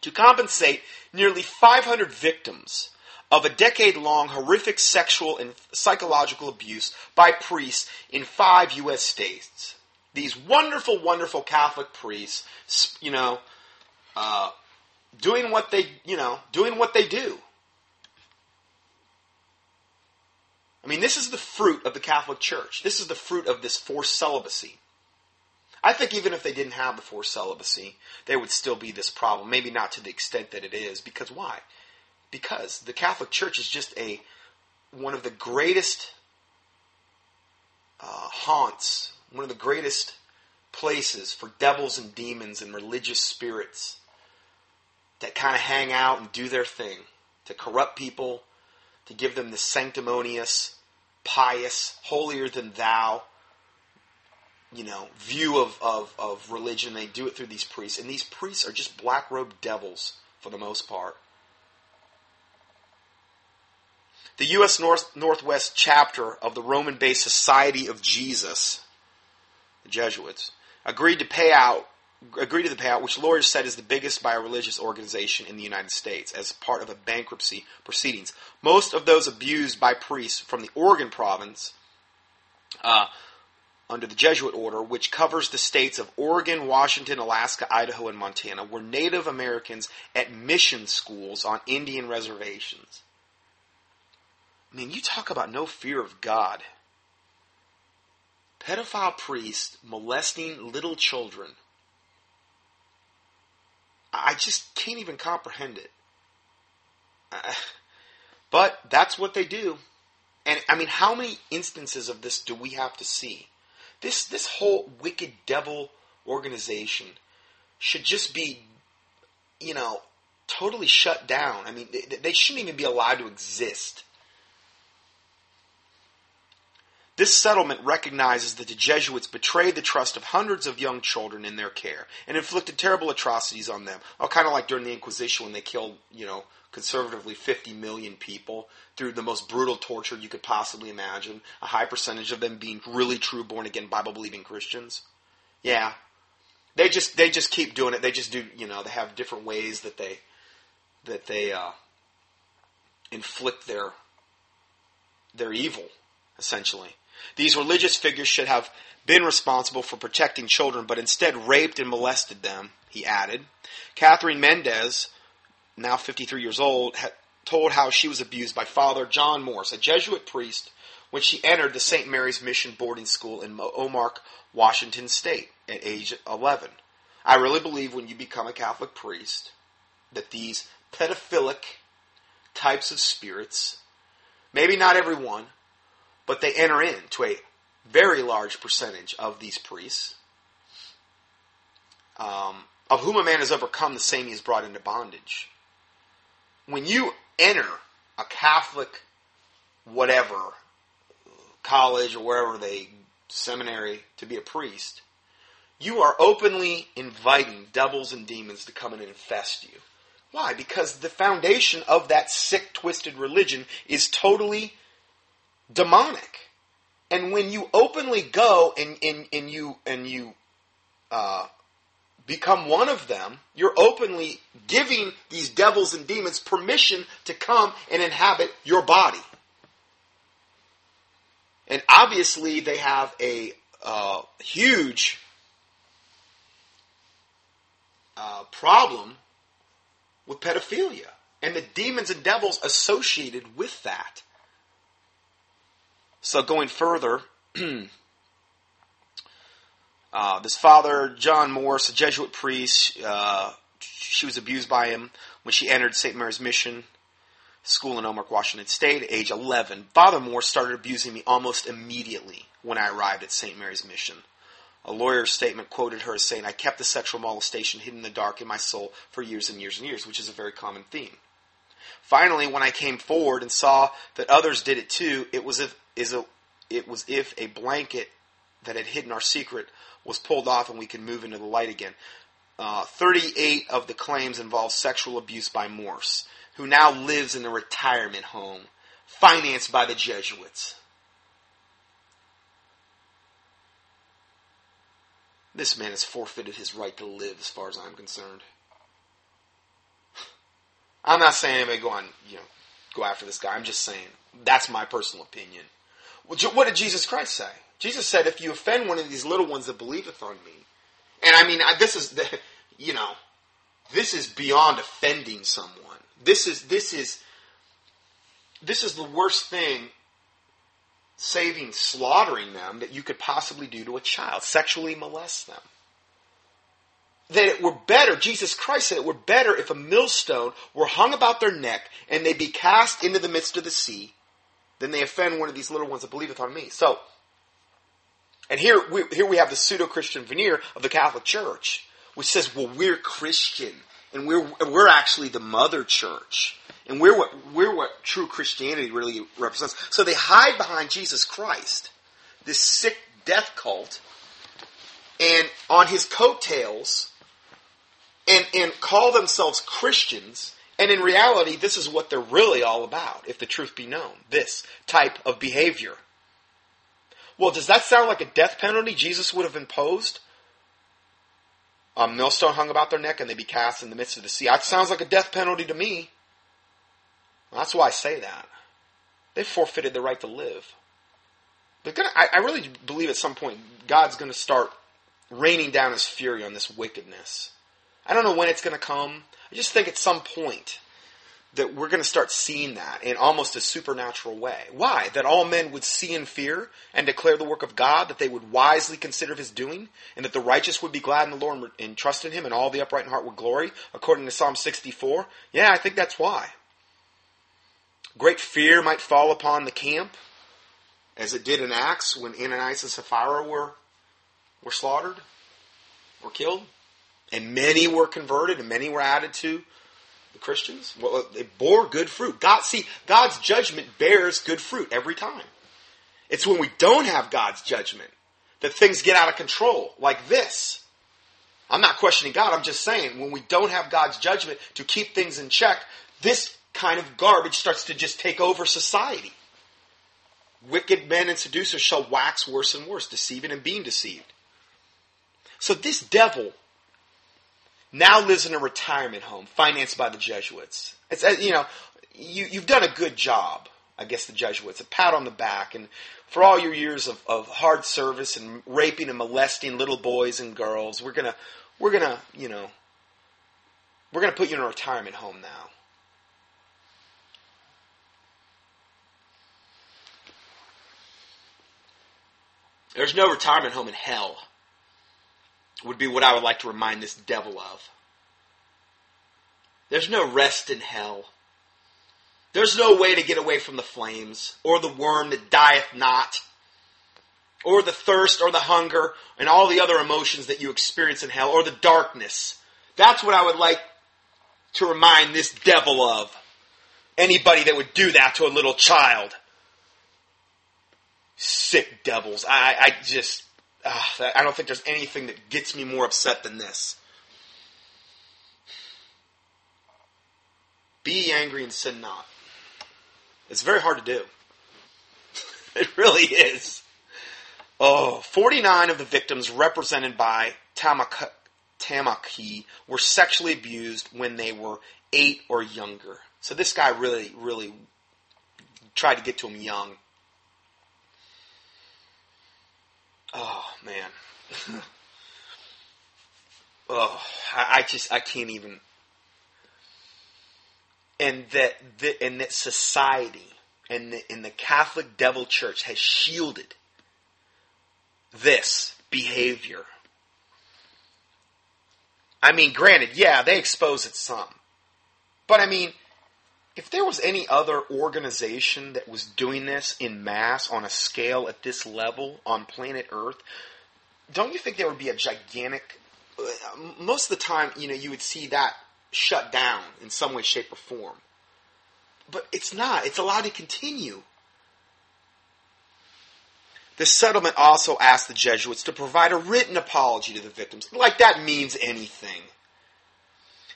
to compensate nearly 500 victims of a decade long horrific sexual and psychological abuse by priests in five U.S. states. These wonderful, wonderful Catholic priests, you know, uh, doing what they, you know, doing what they do. I mean, this is the fruit of the Catholic Church. This is the fruit of this forced celibacy. I think even if they didn't have the forced celibacy, there would still be this problem. Maybe not to the extent that it is. Because why? Because the Catholic Church is just a one of the greatest uh, haunts, one of the greatest places for devils and demons and religious spirits that kind of hang out and do their thing to corrupt people, to give them the sanctimonious, pious, holier than thou you know, view of, of, of religion. They do it through these priests. And these priests are just black robed devils for the most part. The U.S. North, Northwest chapter of the Roman based Society of Jesus, the Jesuits, agreed to pay out agreed to the payout, which lawyers said is the biggest by a religious organization in the United States as part of a bankruptcy proceedings. Most of those abused by priests from the Oregon province uh, under the Jesuit order, which covers the states of Oregon, Washington, Alaska, Idaho, and Montana, were Native Americans at mission schools on Indian reservations. I mean, you talk about no fear of God. Pedophile priests molesting little children. I just can't even comprehend it. Uh, but that's what they do. And I mean, how many instances of this do we have to see? This this whole wicked devil organization should just be, you know, totally shut down. I mean, they, they shouldn't even be allowed to exist. This settlement recognizes that the Jesuits betrayed the trust of hundreds of young children in their care and inflicted terrible atrocities on them. Oh, kind of like during the Inquisition when they killed, you know, conservatively 50 million people through the most brutal torture you could possibly imagine. A high percentage of them being really true born again Bible believing Christians. Yeah. They just they just keep doing it. They just do, you know, they have different ways that they that they uh, inflict their their evil essentially. These religious figures should have been responsible for protecting children, but instead raped and molested them, he added. Catherine Mendez, now 53 years old, told how she was abused by Father John Morse, a Jesuit priest, when she entered the St. Mary's Mission boarding school in Omak, Washington State at age 11. I really believe when you become a Catholic priest that these pedophilic types of spirits, maybe not everyone, but they enter into a very large percentage of these priests, um, of whom a man has overcome, the same he is brought into bondage. When you enter a Catholic, whatever, college or wherever they, seminary, to be a priest, you are openly inviting devils and demons to come in and infest you. Why? Because the foundation of that sick, twisted religion is totally demonic. And when you openly go and, and, and you and you uh, become one of them, you're openly giving these devils and demons permission to come and inhabit your body. And obviously, they have a uh, huge uh, problem with pedophilia and the demons and devils associated with that. So going further, (clears throat) uh, this father, John Morse, a Jesuit priest, uh, she was abused by him when she entered St. Mary's Mission School in Omak, Washington State, at age 11. Father Morse started abusing me almost immediately when I arrived at St. Mary's Mission. A lawyer's statement quoted her as saying, I kept the sexual molestation hidden in the dark in my soul for years and years and years, which is a very common theme. Finally, when I came forward and saw that others did it too, it was as is a, it was if a blanket that had hidden our secret was pulled off and we could move into the light again. Uh, 38 of the claims involve sexual abuse by Morse, who now lives in a retirement home financed by the Jesuits. This man has forfeited his right to live, as far as I'm concerned. I'm not saying anybody go on, you know, go after this guy. I'm just saying that's my personal opinion. What did Jesus Christ say? Jesus said, "If you offend one of these little ones that believeth on me," and I mean, this is the, (laughs) you know, this is beyond offending someone. This is this is this is the worst thing, saving slaughtering them that you could possibly do to a child, sexually molest them. That it were better, Jesus Christ said it were better if a millstone were hung about their neck and they be cast into the midst of the sea then they offend one of these little ones that believeth on me. So, and here we, here we have the pseudo-Christian veneer of the Catholic Church, which says, well, we're Christian, and we're, we're actually the mother church. And we're what, we're what true Christianity really represents. So they hide behind Jesus Christ, this sick death cult, and on his coattails, and, and call themselves Christians, and in reality, this is what they're really all about, if the truth be known. This type of behavior. Well, does that sound like a death penalty Jesus would have imposed a millstone hung about their neck and they'd be cast in the midst of the sea. That sounds like a death penalty to me. That's why I say that. They forfeited the right to live. Gonna, I, I really believe at some point God's going to start raining down his fury on this wickedness. I don't know when it's going to come. I just think at some point that we're going to start seeing that in almost a supernatural way. Why? That all men would see and fear and declare the work of God, that they would wisely consider his doing, and that the righteous would be glad in the Lord and trust in him, and all the upright in heart would glory, according to Psalm 64. Yeah, I think that's why. Great fear might fall upon the camp, as it did in Acts when Ananias and Sapphira were, were slaughtered, were killed. And many were converted, and many were added to the Christians. Well, they bore good fruit. God, see, God's judgment bears good fruit every time. It's when we don't have God's judgment that things get out of control, like this. I'm not questioning God. I'm just saying when we don't have God's judgment to keep things in check, this kind of garbage starts to just take over society. Wicked men and seducers shall wax worse and worse, deceiving and being deceived. So this devil now lives in a retirement home financed by the Jesuits. It's uh, you know you you've done a good job. I guess the Jesuits a pat on the back and for all your years of, of hard service and raping and molesting little boys and girls, we're gonna we're gonna you know we're gonna put you in a retirement home now. There's no retirement home in hell would be what I would like to remind this devil of. There's no rest in hell. There's no way to get away from the flames, or the worm that dieth not, or the thirst, or the hunger, and all the other emotions that you experience in hell, or the darkness. That's what I would like to remind this devil of. Anybody that would do that to a little child. Sick devils. I, I just, uh, I don't think there's anything that gets me more upset than this. Be angry and sin not. It's very hard to do. (laughs) it really is. Oh, 49 of the victims represented by Tamaki, Tamaki were sexually abused when they were eight or younger. So this guy really, really tried to get to him young. Oh man. (laughs) oh, I, I, just I can't even. And that the, and that society and the, and the Catholic Devil Church has shielded this behavior. I mean, granted, yeah, they expose it some, but I mean, if there was any other organization that was doing this in mass on a scale at this level on planet Earth, don't you think there would be a gigantic? Uh, most of the time, you know, you would see that shut down in some way, shape, or form. But it's not. It's allowed to continue. The settlement also asked the Jesuits to provide a written apology to the victims, like that means anything,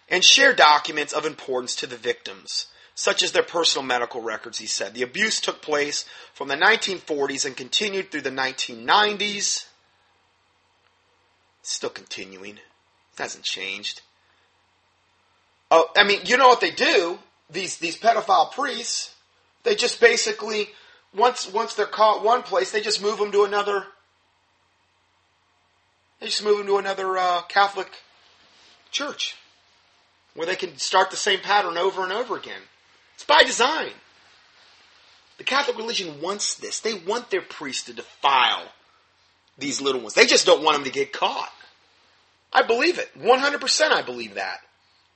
and share documents of importance to the victims such as their personal medical records, he said. The abuse took place from the 1940s and continued through the 1990s. Still continuing. It hasn't changed. Oh, I mean, you know what they do? These these pedophile priests, they just basically once once they're caught one place, they just move them to another. They just move them to another uh, Catholic church where they can start the same pattern over and over again. It's by design. The Catholic religion wants this. They want their priests to defile these little ones. They just don't want them to get caught. I believe it. 100% I believe that.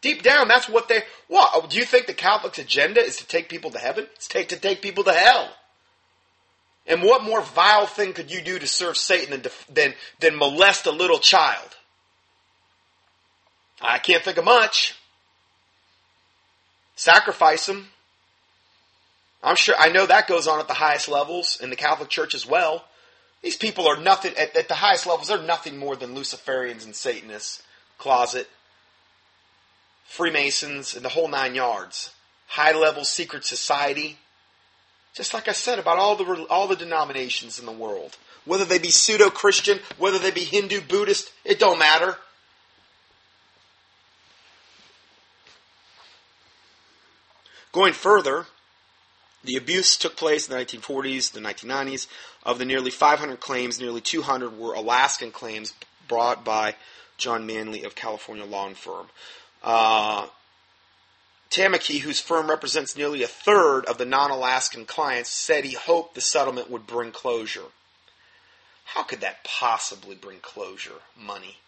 Deep down, that's what they. What? Oh, do you think the Catholic's agenda is to take people to heaven? It's take, to take people to hell. And what more vile thing could you do to serve Satan than, than, than molest a little child? I can't think of much. Sacrifice them. I'm sure I know that goes on at the highest levels in the Catholic Church as well. These people are nothing at, at the highest levels. They're nothing more than Luciferians and Satanists, closet Freemasons, and the whole nine yards. High level secret society. Just like I said about all the all the denominations in the world, whether they be pseudo Christian, whether they be Hindu, Buddhist, it don't matter. Going further, the abuse took place in the 1940s, the 1990s. Of the nearly 500 claims, nearly 200 were Alaskan claims brought by John Manly of California Law and Firm. Uh, Tamaki, whose firm represents nearly a third of the non-Alaskan clients, said he hoped the settlement would bring closure. How could that possibly bring closure? Money.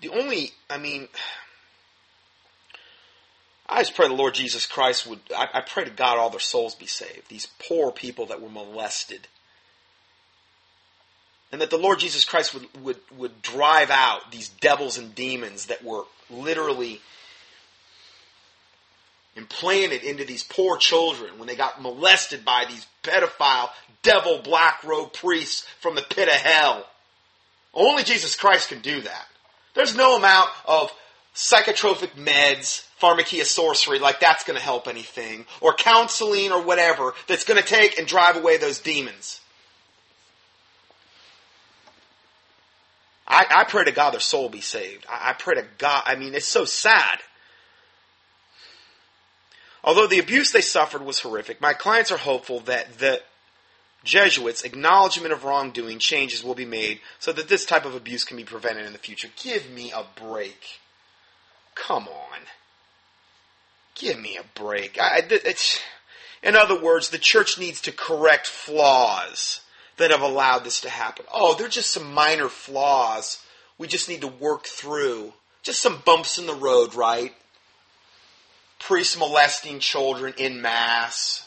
The only, I mean, I just pray the Lord Jesus Christ would, I, I pray to God all their souls be saved. These poor people that were molested. And that the Lord Jesus Christ would, would, would drive out these devils and demons that were literally implanted into these poor children when they got molested by these pedophile, devil, black robe priests from the pit of hell. Only Jesus Christ can do that. There's no amount of psychotropic meds, pharmakia sorcery, like that's going to help anything, or counseling or whatever that's going to take and drive away those demons. I, I pray to God their soul be saved. I, I pray to God. I mean, it's so sad. Although the abuse they suffered was horrific, my clients are hopeful that the Jesuits' acknowledgement of wrongdoing changes will be made so that this type of abuse can be prevented in the future. Give me a break. Come on. Give me a break. I, it's, in other words, the church needs to correct flaws that have allowed this to happen. Oh, they're just some minor flaws we just need to work through. Just some bumps in the road, right? Priests molesting children in mass.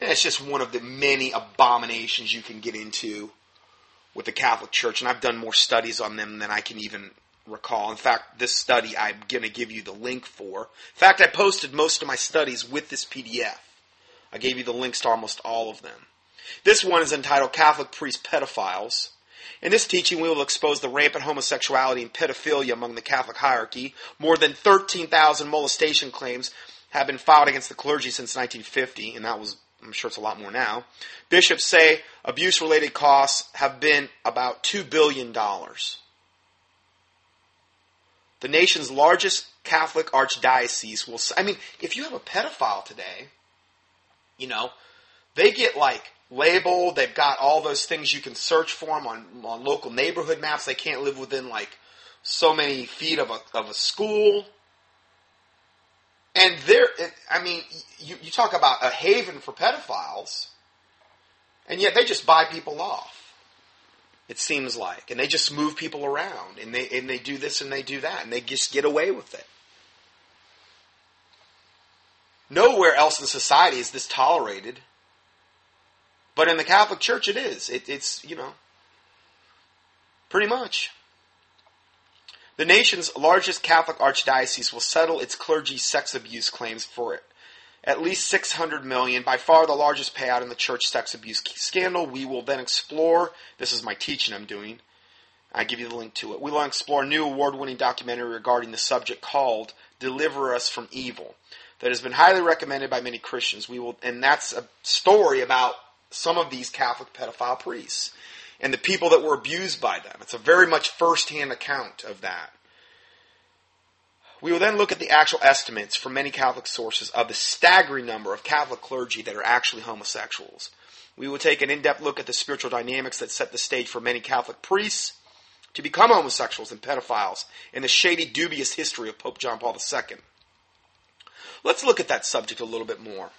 And it's just one of the many abominations you can get into with the Catholic Church. And I've done more studies on them than I can even recall. In fact, this study I'm going to give you the link for. In fact, I posted most of my studies with this PDF. I gave you the links to almost all of them. This one is entitled Catholic Priest Pedophiles. In this teaching, we will expose the rampant homosexuality and pedophilia among the Catholic hierarchy. More than 13,000 molestation claims have been filed against the clergy since 1950, and that was, I'm sure it's a lot more now. Bishops say abuse related costs have been about $2 billion. The nation's largest Catholic archdiocese will, I mean, if you have a pedophile today, you know, they get like labeled. They've got all those things you can search for them on, on local neighborhood maps. They can't live within like so many feet of a, of a school. And there, eh, I mean, you, you talk about a haven for pedophiles, and yet they just buy people off. It seems like, and they just move people around, and they and they do this and they do that, and they just get away with it. Nowhere else in society is this tolerated. But in the Catholic Church, it is. It, it's, you know, pretty much. The nation's largest Catholic archdiocese will settle its clergy sex abuse claims for it. At least 600 million, by far the largest payout in the church sex abuse scandal. We will then explore, this is my teaching I'm doing. I give you the link to it. We will explore a new award winning documentary regarding the subject called Deliver Us from Evil that has been highly recommended by many Christians. We will, and that's a story about some of these Catholic pedophile priests and the people that were abused by them. It's a very much first-hand account of that. We will then look at the actual estimates from many Catholic sources of the staggering number of Catholic clergy that are actually homosexuals. We will take an in-depth look at the spiritual dynamics that set the stage for many Catholic priests to become homosexuals and pedophiles and the shady, dubious history of Pope John Paul II. Let's look at that subject a little bit more.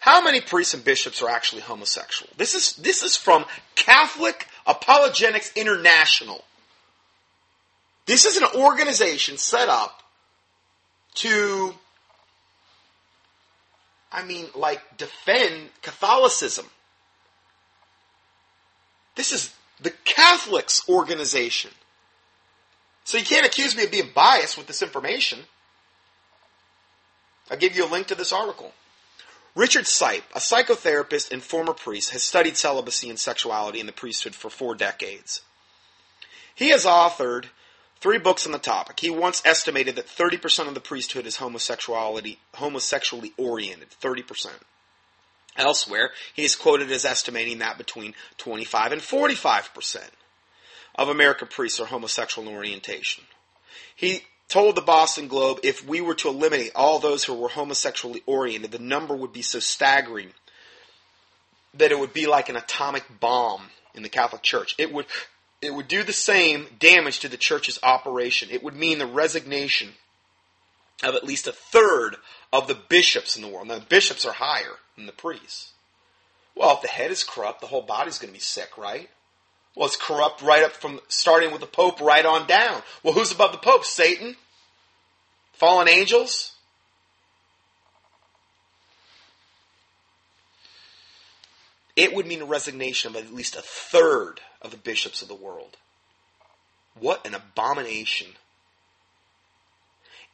How many priests and bishops are actually homosexual? This is, this is from Catholic Apologetics International. This is an organization set up to, I mean, like, defend Catholicism. This is the Catholics organization. So you can't accuse me of being biased with this information. I'll give you a link to this article. Richard Sipe, a psychotherapist and former priest, has studied celibacy and sexuality in the priesthood for four decades. He has authored three books on the topic. He once estimated that 30% of the priesthood is homosexuality, homosexually oriented. 30%. Elsewhere, he is quoted as estimating that between 25 and 45% of American priests are homosexual in orientation. He told the Boston Globe if we were to eliminate all those who were homosexually oriented, the number would be so staggering that it would be like an atomic bomb in the Catholic Church. It would it would do the same damage to the church's operation. It would mean the resignation of at least a third of the bishops in the world. Now, the bishops are higher than the priests. Well, if the head is corrupt, the whole body's going to be sick, right? Well, it's corrupt right up from starting with the Pope right on down. Well, who's above the Pope? Satan? Fallen angels? It would mean a resignation of at least a third of the bishops of the world. What an abomination.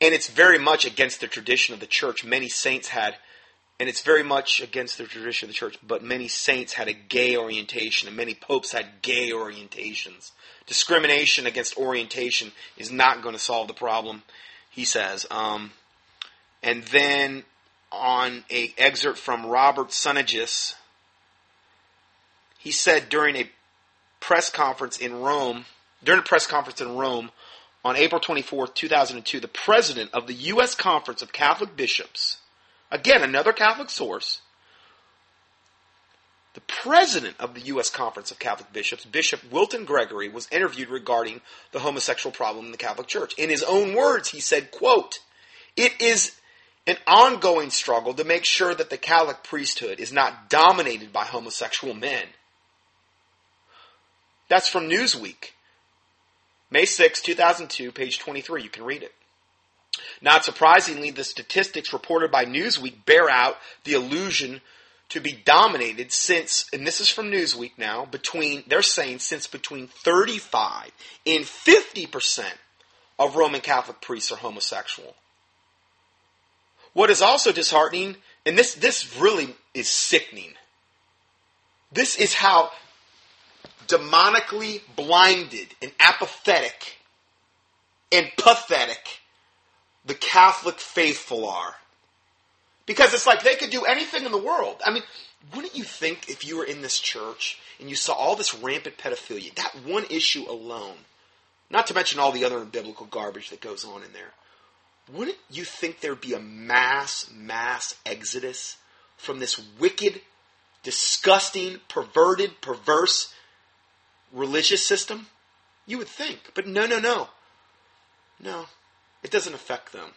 And it's very much against the tradition of the church. Many saints had, and it's very much against the tradition of the church, but many saints had a gay orientation, and many popes had gay orientations. Discrimination against orientation is not going to solve the problem, he says. Um, and then on a excerpt from Robert Sungenis, he said during a press conference in Rome, during a press conference in Rome on April 24, 2002, the president of the U.S. Conference of Catholic Bishops, again, another Catholic source, the president of the U.S. Conference of Catholic Bishops, Bishop Wilton Gregory, was interviewed regarding the homosexual problem in the Catholic Church. In his own words, he said, quote, It is an ongoing struggle to make sure that the Catholic priesthood is not dominated by homosexual men. That's from Newsweek. May 6, 2002, page 23. You can read it. Not surprisingly, the statistics reported by Newsweek bear out the illusion to be dominated since, and this is from Newsweek now, between, they're saying since between 35 and 50% of Roman Catholic priests are homosexual. What is also disheartening, and this, this really is sickening, this is how demonically blinded and apathetic and pathetic the Catholic faithful are. Because it's like they could do anything in the world. I mean, wouldn't you think if you were in this church and you saw all this rampant pedophilia, that one issue alone, not to mention all the other biblical garbage that goes on in there, wouldn't you think there'd be a mass, mass exodus from this wicked, disgusting, perverted, perverse religious system? You would think. But no, no, no. No, it doesn't affect them.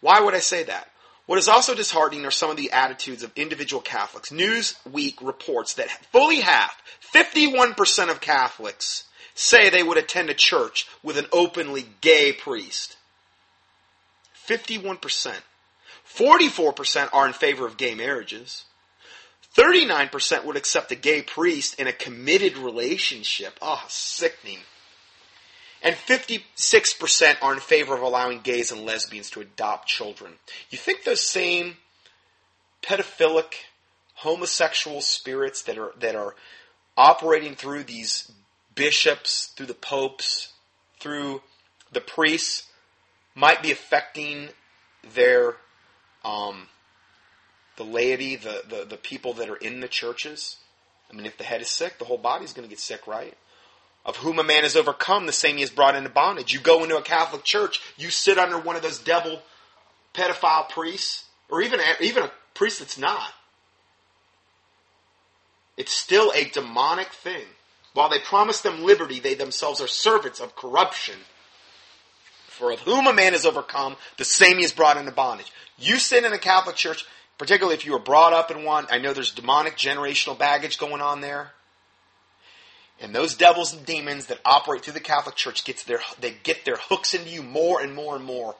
Why would I say that? What is also disheartening are some of the attitudes of individual Catholics. Newsweek reports that fully half, 51% of Catholics, say they would attend a church with an openly gay priest. 51%. 44% are in favor of gay marriages. 39% would accept a gay priest in a committed relationship. Oh, sickening. And 56% are in favor of allowing gays and lesbians to adopt children. You think those same pedophilic, homosexual spirits that are, that are operating through these bishops, through the popes, through the priests, might be affecting their um, the laity, the, the, the people that are in the churches. I mean, if the head is sick, the whole body's going to get sick, right? Of whom a man is overcome, the same he is brought into bondage. You go into a Catholic church, you sit under one of those devil pedophile priests, or even, even a priest that's not. It's still a demonic thing. While they promise them liberty, they themselves are servants of corruption. For of whom a man is overcome, the same he is brought into bondage. You sit in a Catholic church, particularly if you were brought up in one. I know there's demonic generational baggage going on there. And those devils and demons that operate through the Catholic Church gets their they get their hooks into you more and more and more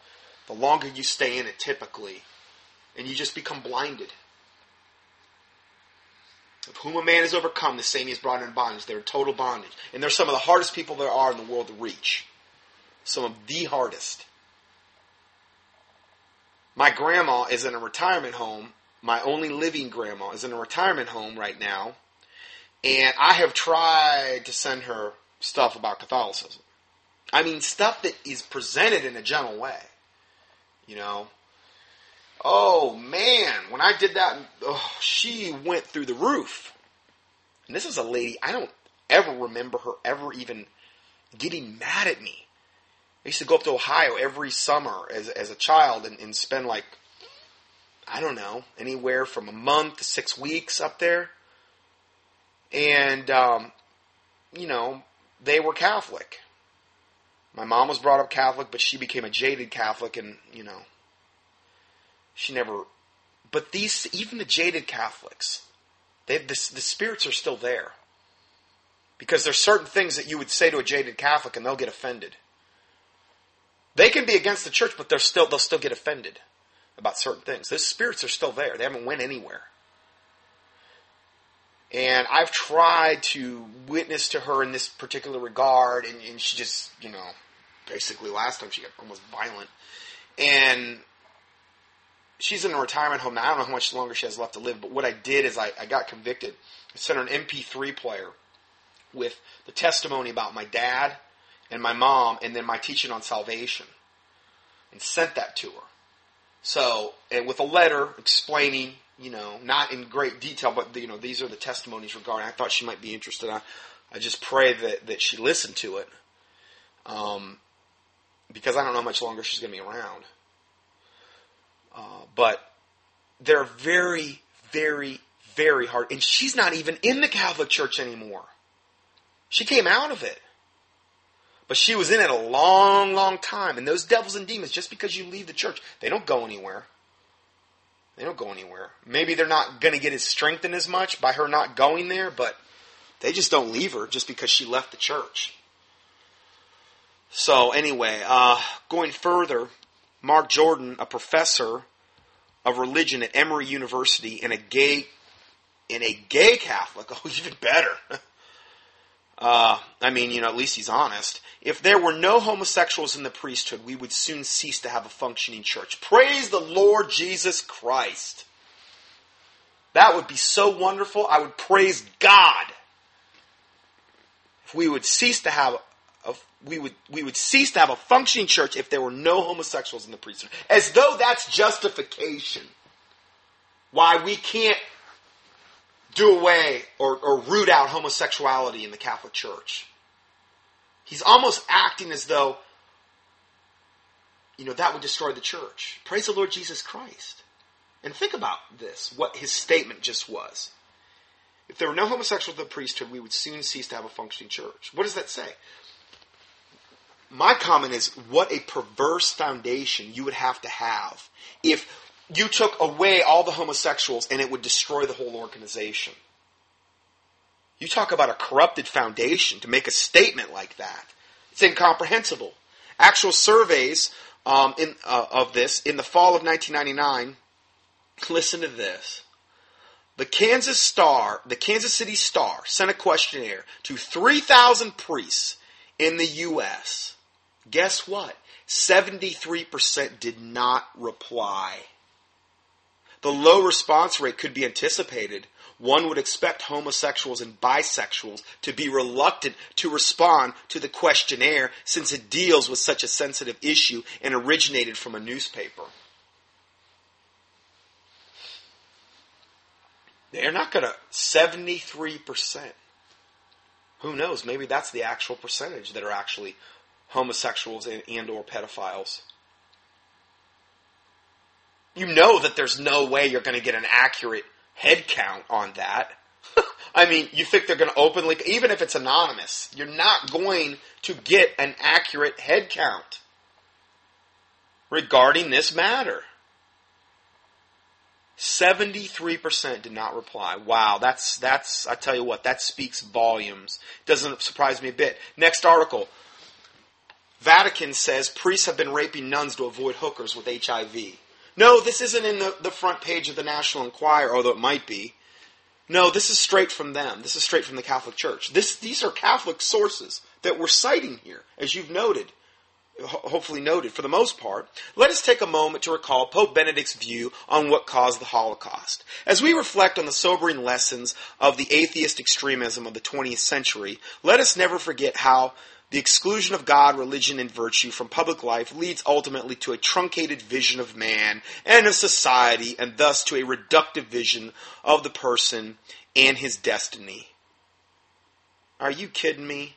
the longer you stay in it typically. And you just become blinded. Of whom a man is overcome, the same he is brought into bondage. They're in total bondage. And they're some of the hardest people there are in the world to reach. Some of the hardest. My grandma is in a retirement home. My only living grandma is in a retirement home right now. And I have tried to send her stuff about Catholicism. I mean, stuff that is presented in a gentle way. You know? Oh, man. When I did that, oh, she went through the roof. And this is a lady, I don't ever remember her ever even getting mad at me. I used to go up to Ohio every summer as, as a child and, and spend like, I don't know, anywhere from a month to six weeks up there. And, um, you know, they were Catholic. My mom was brought up Catholic, but she became a jaded Catholic, and, you know, she never. But these, even the jaded Catholics, they, the, the spirits are still there. Because there's certain things that you would say to a jaded Catholic and they'll get offended. They can be against the church, but they're still they'll still get offended about certain things. Those spirits are still there. They haven't went anywhere. And I've tried to witness to her in this particular regard, and, and she just, you know, basically last time she got almost violent. And she's in a retirement home now. I don't know how much longer she has left to live, but what I did is I, I got convicted. I sent her an MP3 player with the testimony about my dad and my mom, and then my teaching on salvation, and sent that to her. So, and with a letter explaining, you know, not in great detail, but you know, these are the testimonies regarding. I thought she might be interested. I, I just pray that that she listened to it, um, because I don't know how much longer she's going to be around. Uh, but they're very, very, very hard, and she's not even in the Catholic Church anymore. She came out of it. But she was in it a long, long time. And those devils and demons, just because you leave the church, they don't go anywhere. They don't go anywhere. Maybe they're not going to get as strengthened as much by her not going there, but they just don't leave her just because she left the church. So anyway, uh, going further, Mark Jordan, a professor of religion at Emory University and a gay, and a gay Catholic, (laughs) oh, even better. Uh, I mean, you know, at least he's honest. If there were no homosexuals in the priesthood, we would soon cease to have a functioning church. Praise the Lord Jesus Christ. That would be so wonderful. I would praise God if we would cease to have a, we would we would cease to have a functioning church if there were no homosexuals in the priesthood. As though that's justification. Why we can't do away or, or root out homosexuality in the Catholic Church. He's almost acting as though, you know, that would destroy the church. Praise the Lord Jesus Christ. And think about this, what his statement just was. If there were no homosexuals in the priesthood, we would soon cease to have a functioning church. What does that say? My comment is what a perverse foundation you would have to have if you took away all the homosexuals and it would destroy the whole organization. You talk about a corrupted foundation to make a statement like that. It's incomprehensible. Actual surveys um, in, uh, of this in the fall of 1999. Listen to this. The Kansas Star, the Kansas City Star, sent a questionnaire to 3,000 priests in the U.S. Guess what? 73% did not reply. The low response rate could be anticipated. One would expect homosexuals and bisexuals to be reluctant to respond to the questionnaire since it deals with such a sensitive issue and originated from a newspaper. They're not going to 73%. Who knows? Maybe that's the actual percentage that are actually homosexuals and, and or pedophiles you know that there's no way you're going to get an accurate head count on that. (laughs) I mean, you think they're going to openly, even if it's anonymous, you're not going to get an accurate head count regarding this matter. 73% did not reply. Wow, that's, that's, I tell you what, that speaks volumes. Doesn't surprise me a bit. Next article. Vatican says priests have been raping nuns to avoid hookers with HIV. No, this isn't in the, the front page of the National Enquirer, although it might be. No, this is straight from them. This is straight from the Catholic Church. This, these are Catholic sources that we're citing here, as you've noted, hopefully noted for the most part. Let us take a moment to recall Pope Benedict's view on what caused the Holocaust. As we reflect on the sobering lessons of the atheist extremism of the 20th century, let us never forget how the exclusion of God, religion, and virtue from public life leads ultimately to a truncated vision of man and of society, and thus to a reductive vision of the person and his destiny. Are you kidding me?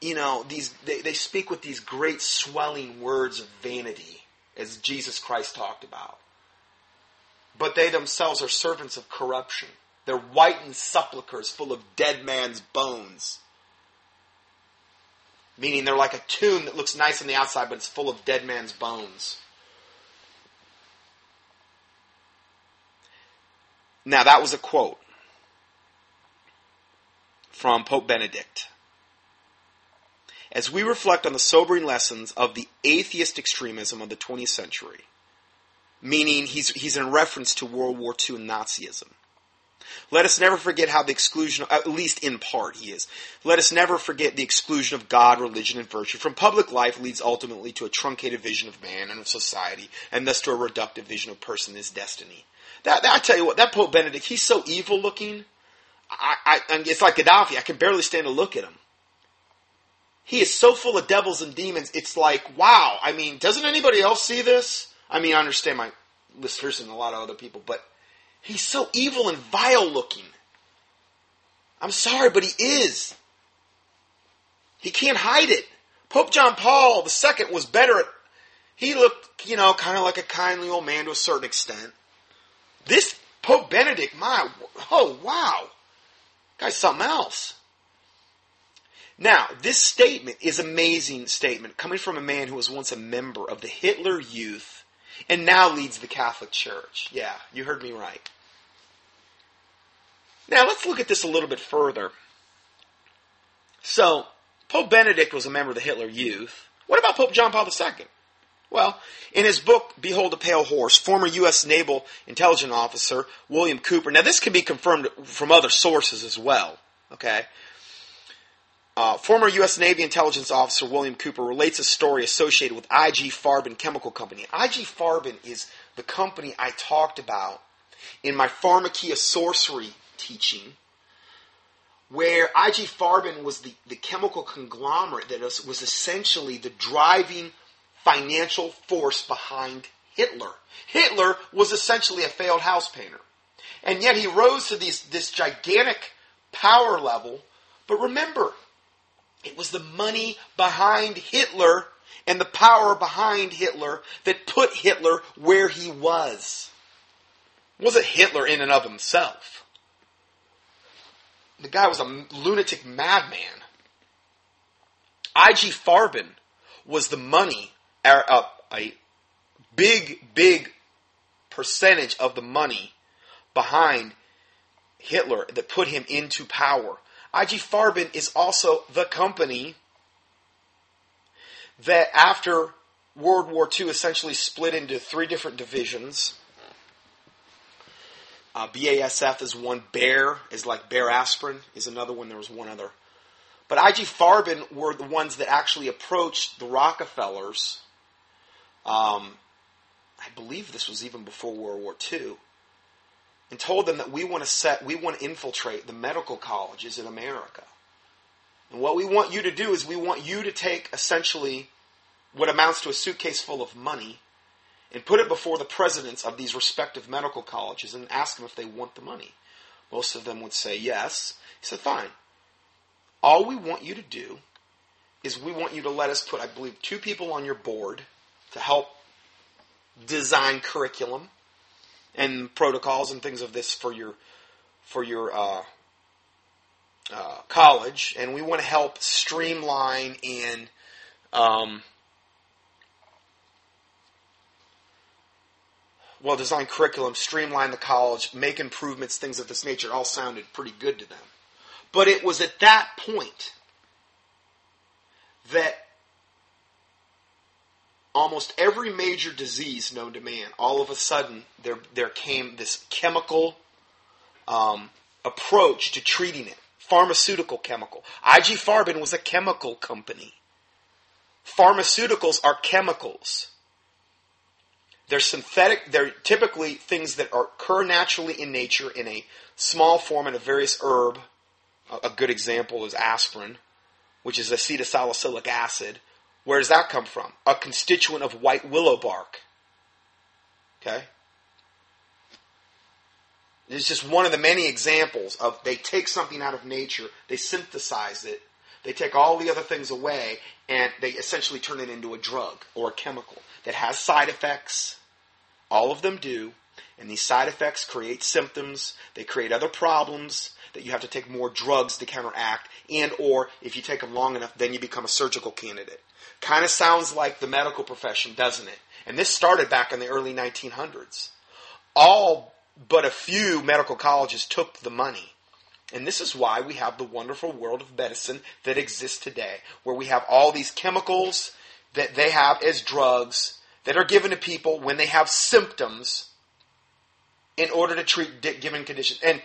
you know, these they, they speak with these great swelling words of vanity, as Jesus Christ talked about. But they themselves are servants of corruption. They're whitened sepulchres full of dead man's bones. Meaning they're like a tomb that looks nice on the outside, but it's full of dead man's bones. Now, that was a quote from Pope Benedict. As we reflect on the sobering lessons of the atheist extremism of the 20th century, meaning he's, he's in reference to World War II and Nazism, let us never forget how the exclusion, at least in part, he is. Let us never forget the exclusion of God, religion, and virtue from public life leads ultimately to a truncated vision of man and of society, and thus to a reductive vision of person and his destiny. That, that, I tell you what, that Pope Benedict, he's so evil looking. I, I, it's like Gaddafi. I can barely stand to look at him. He is so full of devils and demons. It's like, wow. I mean, doesn't anybody else see this? I mean, I understand my listeners and a lot of other people, but he's so evil and vile looking. I'm sorry, but he is. He can't hide it. Pope John Paul II was better at, he looked, you know, kind of like a kindly old man to a certain extent. This Pope Benedict, my, oh wow, guy's something else. Now, this statement is amazing statement coming from a man who was once a member of the Hitler Youth and now leads the Catholic Church. Yeah, you heard me right. Now, let's look at this a little bit further. So, Pope Benedict was a member of the Hitler Youth. What about Pope John Paul II? Well, in his book, Behold a Pale Horse, former U.S. Naval Intelligence Officer William Cooper, now this can be confirmed from other sources as well, okay? Uh, former U.S. Navy intelligence officer William Cooper relates a story associated with IG Farben Chemical Company. IG Farben is the company I talked about in my Pharmakia sorcery teaching, where IG Farben was the, the chemical conglomerate that was, was essentially the driving financial force behind Hitler. Hitler was essentially a failed house painter. And yet he rose to these, this gigantic power level. But remember, it was the money behind Hitler and the power behind Hitler that put Hitler where he was. It wasn't Hitler in and of himself. The guy was a lunatic madman. IG Farben was the money er, a, a big, big percentage of the money behind Hitler that put him into power. IG Farben is also the company that after World War II essentially split into three different divisions. Uh, BASF is one. Bayer is like Bayer aspirin is another one. There was one other. But IG Farben were the ones that actually approached the Rockefellers um, I believe this was even before World War II, and told them that we want to set, we want to infiltrate the medical colleges in America. And what we want you to do is we want you to take essentially what amounts to a suitcase full of money and put it before the presidents of these respective medical colleges and ask them if they want the money. Most of them would say yes. He said, fine. All we want you to do is we want you to let us put, I believe, two people on your board to help design curriculum and protocols and things of this for your for your uh, uh, college, and we want to help streamline and um, well, design curriculum, streamline the college, make improvements, things of this nature. All sounded pretty good to them, but it was at that point that almost every major disease known to man, all of a sudden there there came this chemical um, approach to treating it. Pharmaceutical chemical. IG Farben was a chemical company. Pharmaceuticals are chemicals. They're synthetic. They're typically things that occur naturally in nature in a small form in a various herb. A good example is aspirin, which is acetylsalicylic acid where does that come from? A constituent of white willow bark. Okay? It's just one of the many examples of they take something out of nature, they synthesize it, They take all the other things away and they essentially turn it into a drug or a chemical that has side effects. All of them do. And these side effects create symptoms. They create other problems that you have to take more drugs to counteract. And or if you take them long enough, then you become a surgical candidate. Kind of sounds like the medical profession, doesn't it? And this started back in the early 1900s. All but a few medical colleges took the money. And this is why we have the wonderful world of medicine that exists today, where we have all these chemicals that they have as drugs that are given to people when they have symptoms in order to treat given conditions. And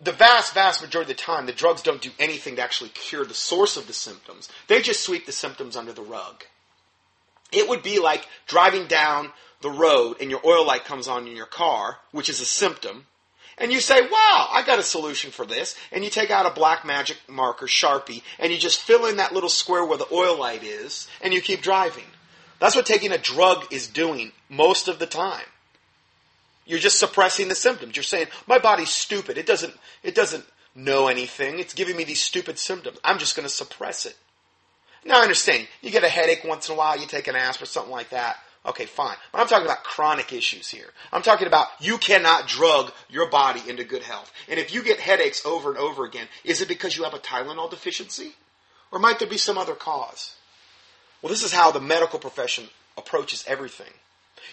the vast, vast majority of the time, the drugs don't do anything to actually cure the source of the symptoms. They just sweep the symptoms under the rug. It would be like driving down the road and your oil light comes on in your car, which is a symptom, and you say, wow, I got a solution for this. And you take out a black magic marker, Sharpie, and you just fill in that little square where the oil light is, and you keep driving. That's what taking a drug is doing most of the time. You're just suppressing the symptoms. You're saying, my body's stupid. It doesn't, it doesn't know anything. It's giving me these stupid symptoms. I'm just going to suppress it. Now I understand. You get a headache once in a while, you take an aspirin, or something like that. Okay, fine. But I'm talking about chronic issues here. I'm talking about you cannot drug your body into good health. And if you get headaches over and over again, is it because you have a Tylenol deficiency? Or might there be some other cause? Well, this is how the medical profession approaches everything.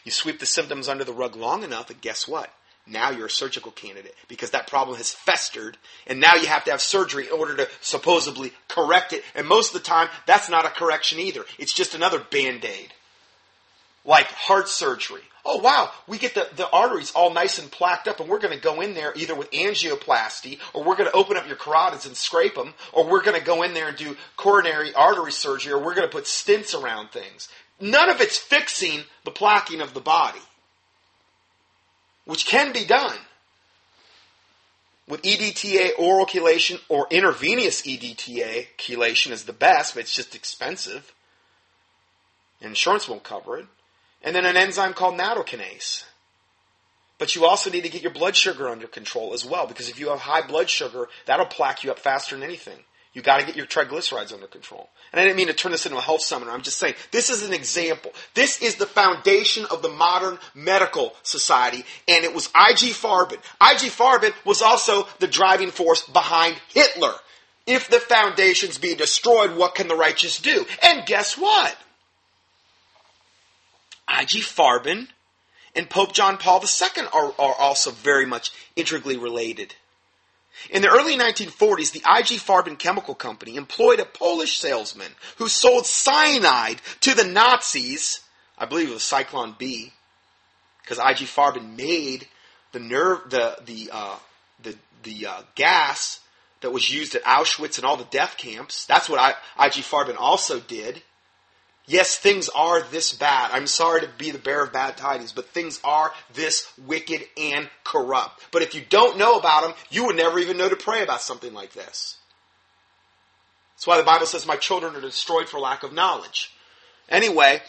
You sweep the symptoms under the rug long enough, and guess what? Now you're a surgical candidate because that problem has festered, and now you have to have surgery in order to supposedly correct it. And most of the time, that's not a correction either. It's just another band aid. Like heart surgery. Oh wow, we get the, the arteries all nice and plaqued up, and we're going to go in there either with angioplasty, or we're going to open up your carotids and scrape them, or we're going to go in there and do coronary artery surgery, or we're going to put stents around things. None of it's fixing the plaquing of the body, which can be done with EDTA oral chelation or intravenous EDTA chelation is the best, but it's just expensive. Insurance won't cover it. And then an enzyme called nattokinase. But you also need to get your blood sugar under control as well, because if you have high blood sugar, that'll plaque you up faster than anything. You got to get your triglycerides under control. And I didn't mean to turn this into a health seminar. I'm just saying this is an example. This is the foundation of the modern medical society, and it was I.G. Farben. I.G. Farben was also the driving force behind Hitler. If the foundations be destroyed, what can the righteous do? And guess what? I.G. Farben and Pope John Paul II are, are also very much integrally related. In the early 1940s, the IG Farben Chemical Company employed a Polish salesman who sold cyanide to the Nazis. I believe it was Zyklon B, because IG Farben made the nerve, the the uh, the the uh, gas that was used at Auschwitz and all the death camps. That's what I, IG Farben also did. Yes, things are this bad. I'm sorry to be the bearer of bad tidings, but things are this wicked and corrupt. But if you don't know about them, you would never even know to pray about something like this. That's why the Bible says, My children are destroyed for lack of knowledge. Anyway,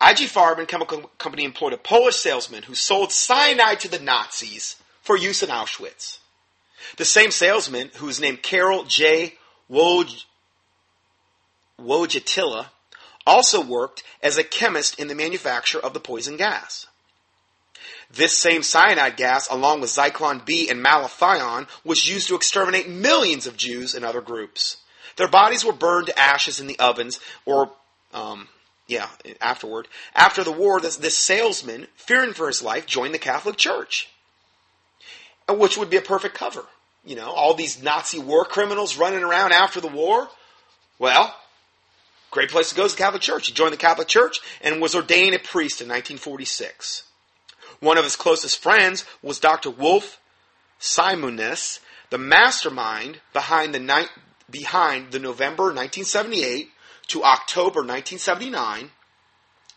IG Farben Chemical Company employed a Polish salesman who sold cyanide to the Nazis for use in Auschwitz. The same salesman, who was named Karol J. Woj Wojtyla also worked as a chemist in the manufacture of the poison gas. This same cyanide gas, along with Zyklon B and malathion, was used to exterminate millions of Jews and other groups. Their bodies were burned to ashes in the ovens, or, um, yeah, afterward. After the war, this, this salesman, fearing for his life, joined the Catholic Church, which would be a perfect cover. You know, all these Nazi war criminals running around after the war. Well, Great place to go is the Catholic Church. He joined the Catholic Church and was ordained a priest in 1946. One of his closest friends was Dr. Wolf Szmuness, the mastermind behind the, ni- behind the November 1978 to October 1979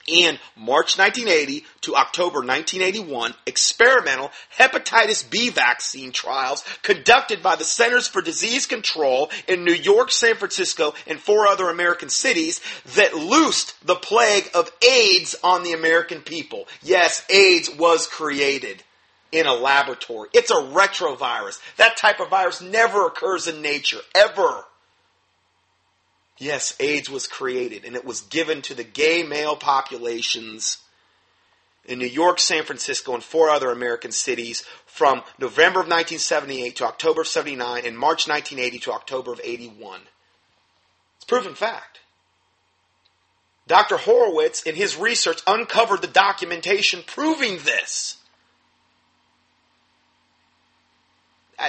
and March 1980 to October 1981 experimental hepatitis B vaccine trials conducted by the Centers for Disease Control in New York, San Francisco, and four other American cities that loosed the plague of AIDS on the American people. Yes, AIDS was created in a laboratory. It's a retrovirus. That type of virus never occurs in nature, ever. Yes, AIDS was created, and it was given to the gay male populations in New York, San Francisco, and four other American cities from November of 1978 to October of 79 and March 1980 to October of 81. It's proven fact. Dr. Horowitz, in his research, uncovered the documentation proving this.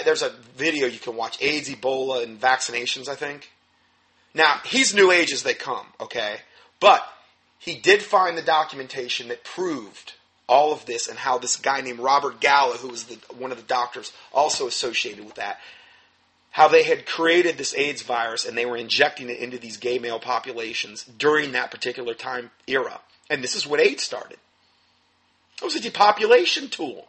There's a video you can watch AIDS, Ebola, and vaccinations, I think. Now, he's new age as they come, okay? But he did find the documentation that proved all of this and how this guy named Robert Gallo, who was the, one of the doctors also associated with that, how they had created this AIDS virus and they were injecting it into these gay male populations during that particular time era. And this is when AIDS started. It was a depopulation tool.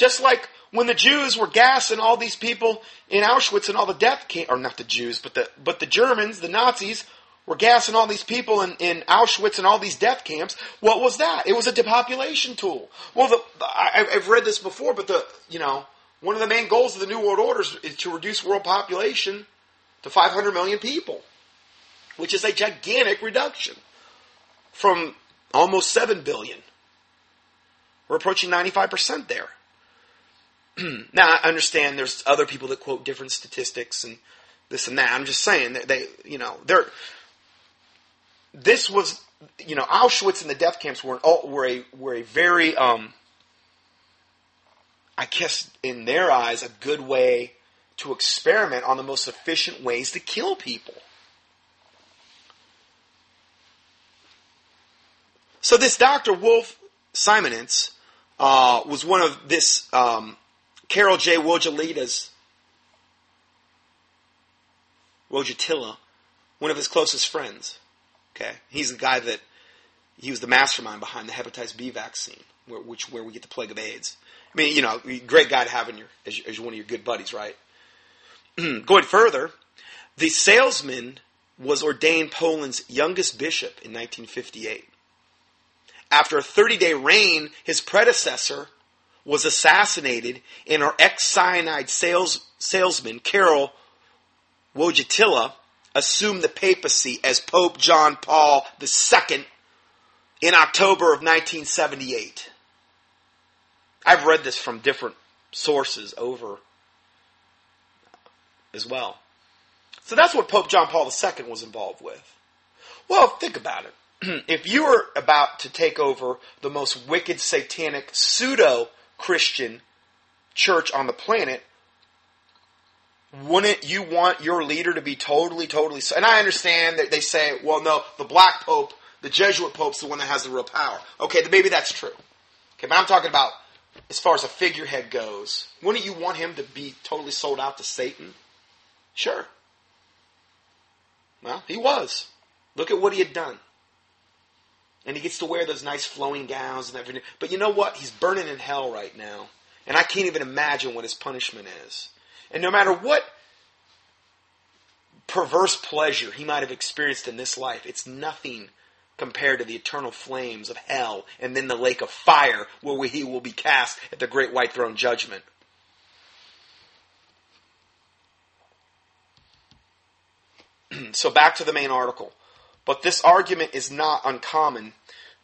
Just like when the Jews were gassing all these people in Auschwitz and all the death camp, or not the Jews, but the but the Germans, the Nazis, were gassing all these people in, in Auschwitz and all these death camps. What was that? It was a depopulation tool. Well, the, I, I've read this before, but the you know one of the main goals of the New World Order is to reduce world population to 500 million people, which is a gigantic reduction from almost 7 billion. We're approaching 95% there. (clears throat) now, I understand there's other people that quote different statistics and this and that. I'm just saying that they, you know, they're. This was, you know, Auschwitz and the death camps were an, were a were a very, um, I guess, in their eyes, a good way to experiment on the most efficient ways to kill people. So this Dr. Wolf Szmuness uh, was one of this um, Karol J. Wojtalita's Wojtyla, one of his closest friends. Okay, he's the guy that he was the mastermind behind the hepatitis B vaccine, where, which where we get the plague of AIDS. I mean, you know, great guy to have in your as, as one of your good buddies, right? (clears throat) Going further, the salesman was ordained Poland's youngest bishop in 1958. After a 30 day reign, his predecessor was assassinated, and our ex cyanide sales, salesman, Karol Wojtyla, assumed the papacy as Pope John Paul II in October of 1978. I've read this from different sources over as well. So that's what Pope John Paul II was involved with. Well, think about it. (clears throat) if you were about to take over the most wicked, satanic, pseudo Christian church on the planet, wouldn't you want your leader to be totally, totally? And I understand that they say, well, no, the black pope, the Jesuit pope's the one that has the real power. Okay, maybe that's true. Okay, but I'm talking about as far as a figurehead goes. Wouldn't you want him to be totally sold out to Satan? Sure. Well, he was. Look at what he had done. And he gets to wear those nice flowing gowns and everything. But you know what? He's burning in hell right now. And I can't even imagine what his punishment is. And no matter what perverse pleasure he might have experienced in this life, it's nothing compared to the eternal flames of hell and then the lake of fire where he will be cast at the great white throne judgment. (clears throat) so back to the main article. But this argument is not uncommon.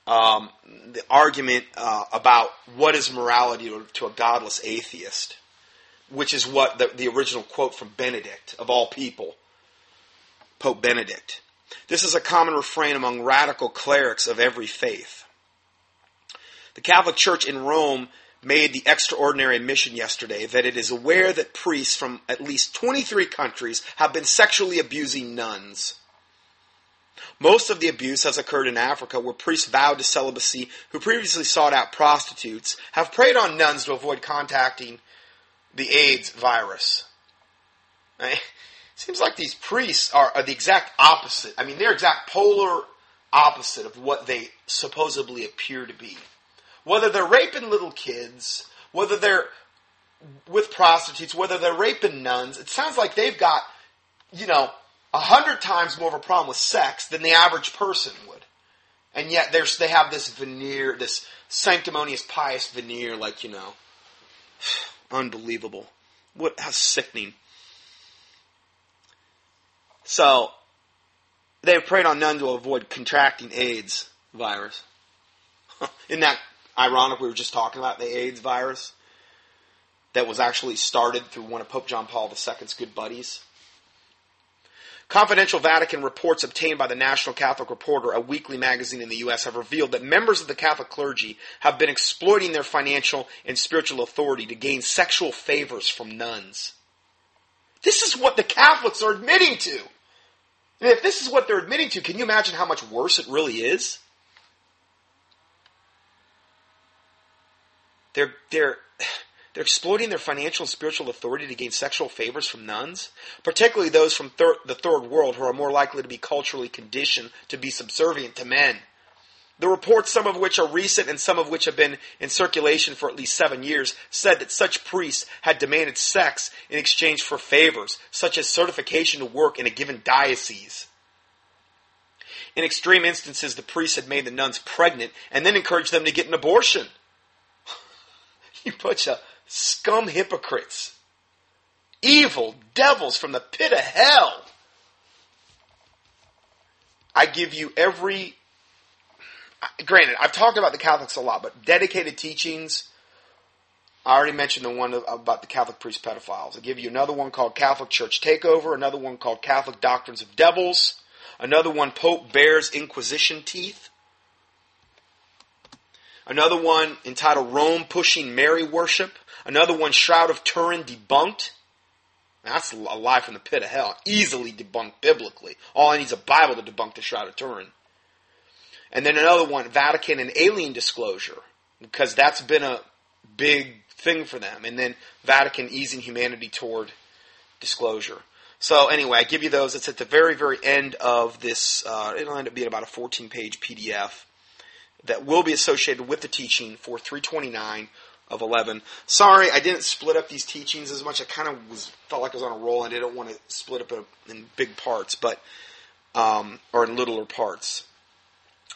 Um, the argument uh, about what is morality to, to, a godless atheist, which is what the, the original quote from Benedict, of all people, Pope Benedict. This is a common refrain among radical clerics of every faith. The Catholic Church in Rome made the extraordinary admission yesterday that it is aware that priests from at least 23 countries have been sexually abusing nuns. Most of the abuse has occurred in Africa, where priests vowed to celibacy who previously sought out prostitutes have preyed on nuns to avoid contacting the AIDS virus. It seems like these priests are, are the exact opposite. I mean, they're exact polar opposite of what they supposedly appear to be. Whether they're raping little kids, whether they're with prostitutes, whether they're raping nuns, it sounds like they've got, you know, a hundred times more of a problem with sex than the average person would. And yet they have this veneer, this sanctimonious, pious veneer, like, you know, (sighs) unbelievable. What, how sickening. So, They preyed on none to avoid contracting AIDS virus. (laughs) Isn't that ironic? We were just talking about the AIDS virus that was actually started through one of Pope John Paul II's good buddies. Confidential Vatican reports obtained by the National Catholic Reporter, a weekly magazine in the U.S., have revealed that members of the Catholic clergy have been exploiting their financial and spiritual authority to gain sexual favors from nuns. This is what the Catholics are admitting to. And if this is what they're admitting to, can you imagine how much worse it really is? They're, they're, they're exploiting their financial and spiritual authority to gain sexual favors from nuns, particularly those from thir- the third world who are more likely to be culturally conditioned to be subservient to men. The reports, some of which are recent and some of which have been in circulation for at least seven years, said that such priests had demanded sex in exchange for favors, such as certification to work in a given diocese. In extreme instances, the priests had made the nuns pregnant and then encouraged them to get an abortion. (laughs) you bunch of scum hypocrites, evil devils from the pit of hell. I give you every. Granted, I've talked about the Catholics a lot, but dedicated teachings. I already mentioned the one about the Catholic priest pedophiles. I'll give you another one called Catholic Church Takeover, another one called Catholic Doctrines of Devils, another one Pope Bares Inquisition Teeth, another one entitled Rome Pushing Mary Worship, Another one, Shroud of Turin debunked. That's a lie from the pit of hell. Easily debunked biblically. All I need is a Bible to debunk the Shroud of Turin. And then another one, Vatican and alien disclosure, because that's been a big thing for them. And then Vatican easing humanity toward disclosure. So anyway, I give you those. It's at the very, very end of this. Uh, it'll end up being about a 14-page PDF that will be associated with the teaching for 329 of 11. Sorry, I didn't split up these teachings as much. I kind of was felt like I was on a roll and I didn't want to split up in big parts, but um, or in littler parts.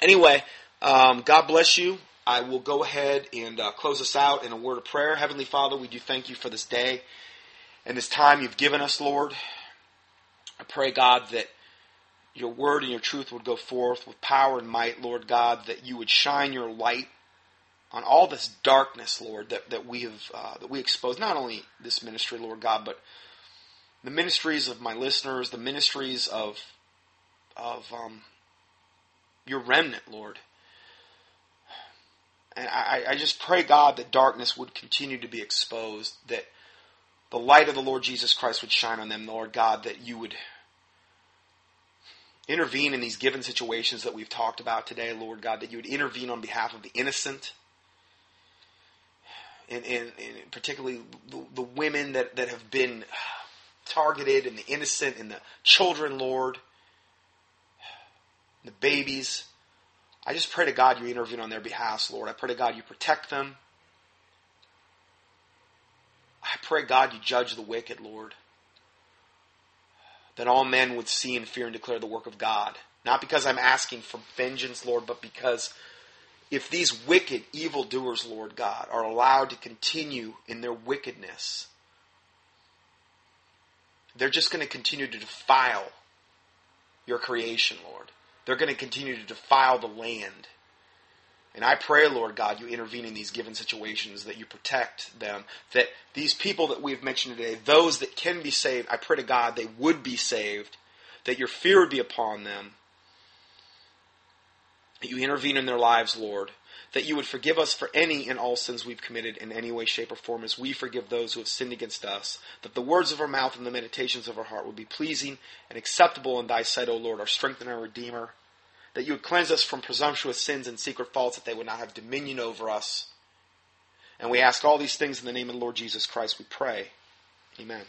Anyway, um, God bless you. I will go ahead and uh, close us out in a word of prayer. Heavenly Father, we do thank you for this day and this time you've given us, Lord. I pray, God, that your word and your truth would go forth with power and might, Lord God, that you would shine your light on all this darkness, Lord, that, that we have uh, that we expose not only this ministry, Lord God, but the ministries of my listeners, the ministries of of um, your remnant, Lord. And I, I just pray, God, that darkness would continue to be exposed, that the light of the Lord Jesus Christ would shine on them, Lord God, that you would intervene in these given situations that we've talked about today, Lord God, that you would intervene on behalf of the innocent, and, and, and particularly the, the, women that, that have been targeted, and the innocent, and the children, Lord, the babies. I just pray to God you intervene on their behalf, Lord. I pray to God you protect them. I pray, God, you judge the wicked, Lord. That all men would see and fear and declare the work of God. Not because I'm asking for vengeance, Lord, but because if these wicked evildoers, Lord God, are allowed to continue in their wickedness, they're just going to continue to defile your creation, Lord. They're going to continue to defile the land. And I pray, Lord God, you intervene in these given situations, that you protect them, that these people that we've mentioned today, those that can be saved, I pray to God they would be saved, that your fear would be upon them, that you intervene in their lives, Lord, that you would forgive us for any and all sins we've committed in any way, shape, or form as we forgive those who have sinned against us, that the words of our mouth and the meditations of our heart would be pleasing and acceptable in thy sight, O Lord, our strength and our Redeemer, that you would cleanse us from presumptuous sins and secret faults, that they would not have dominion over us. And we ask all these things in the name of the Lord Jesus Christ, we pray. Amen.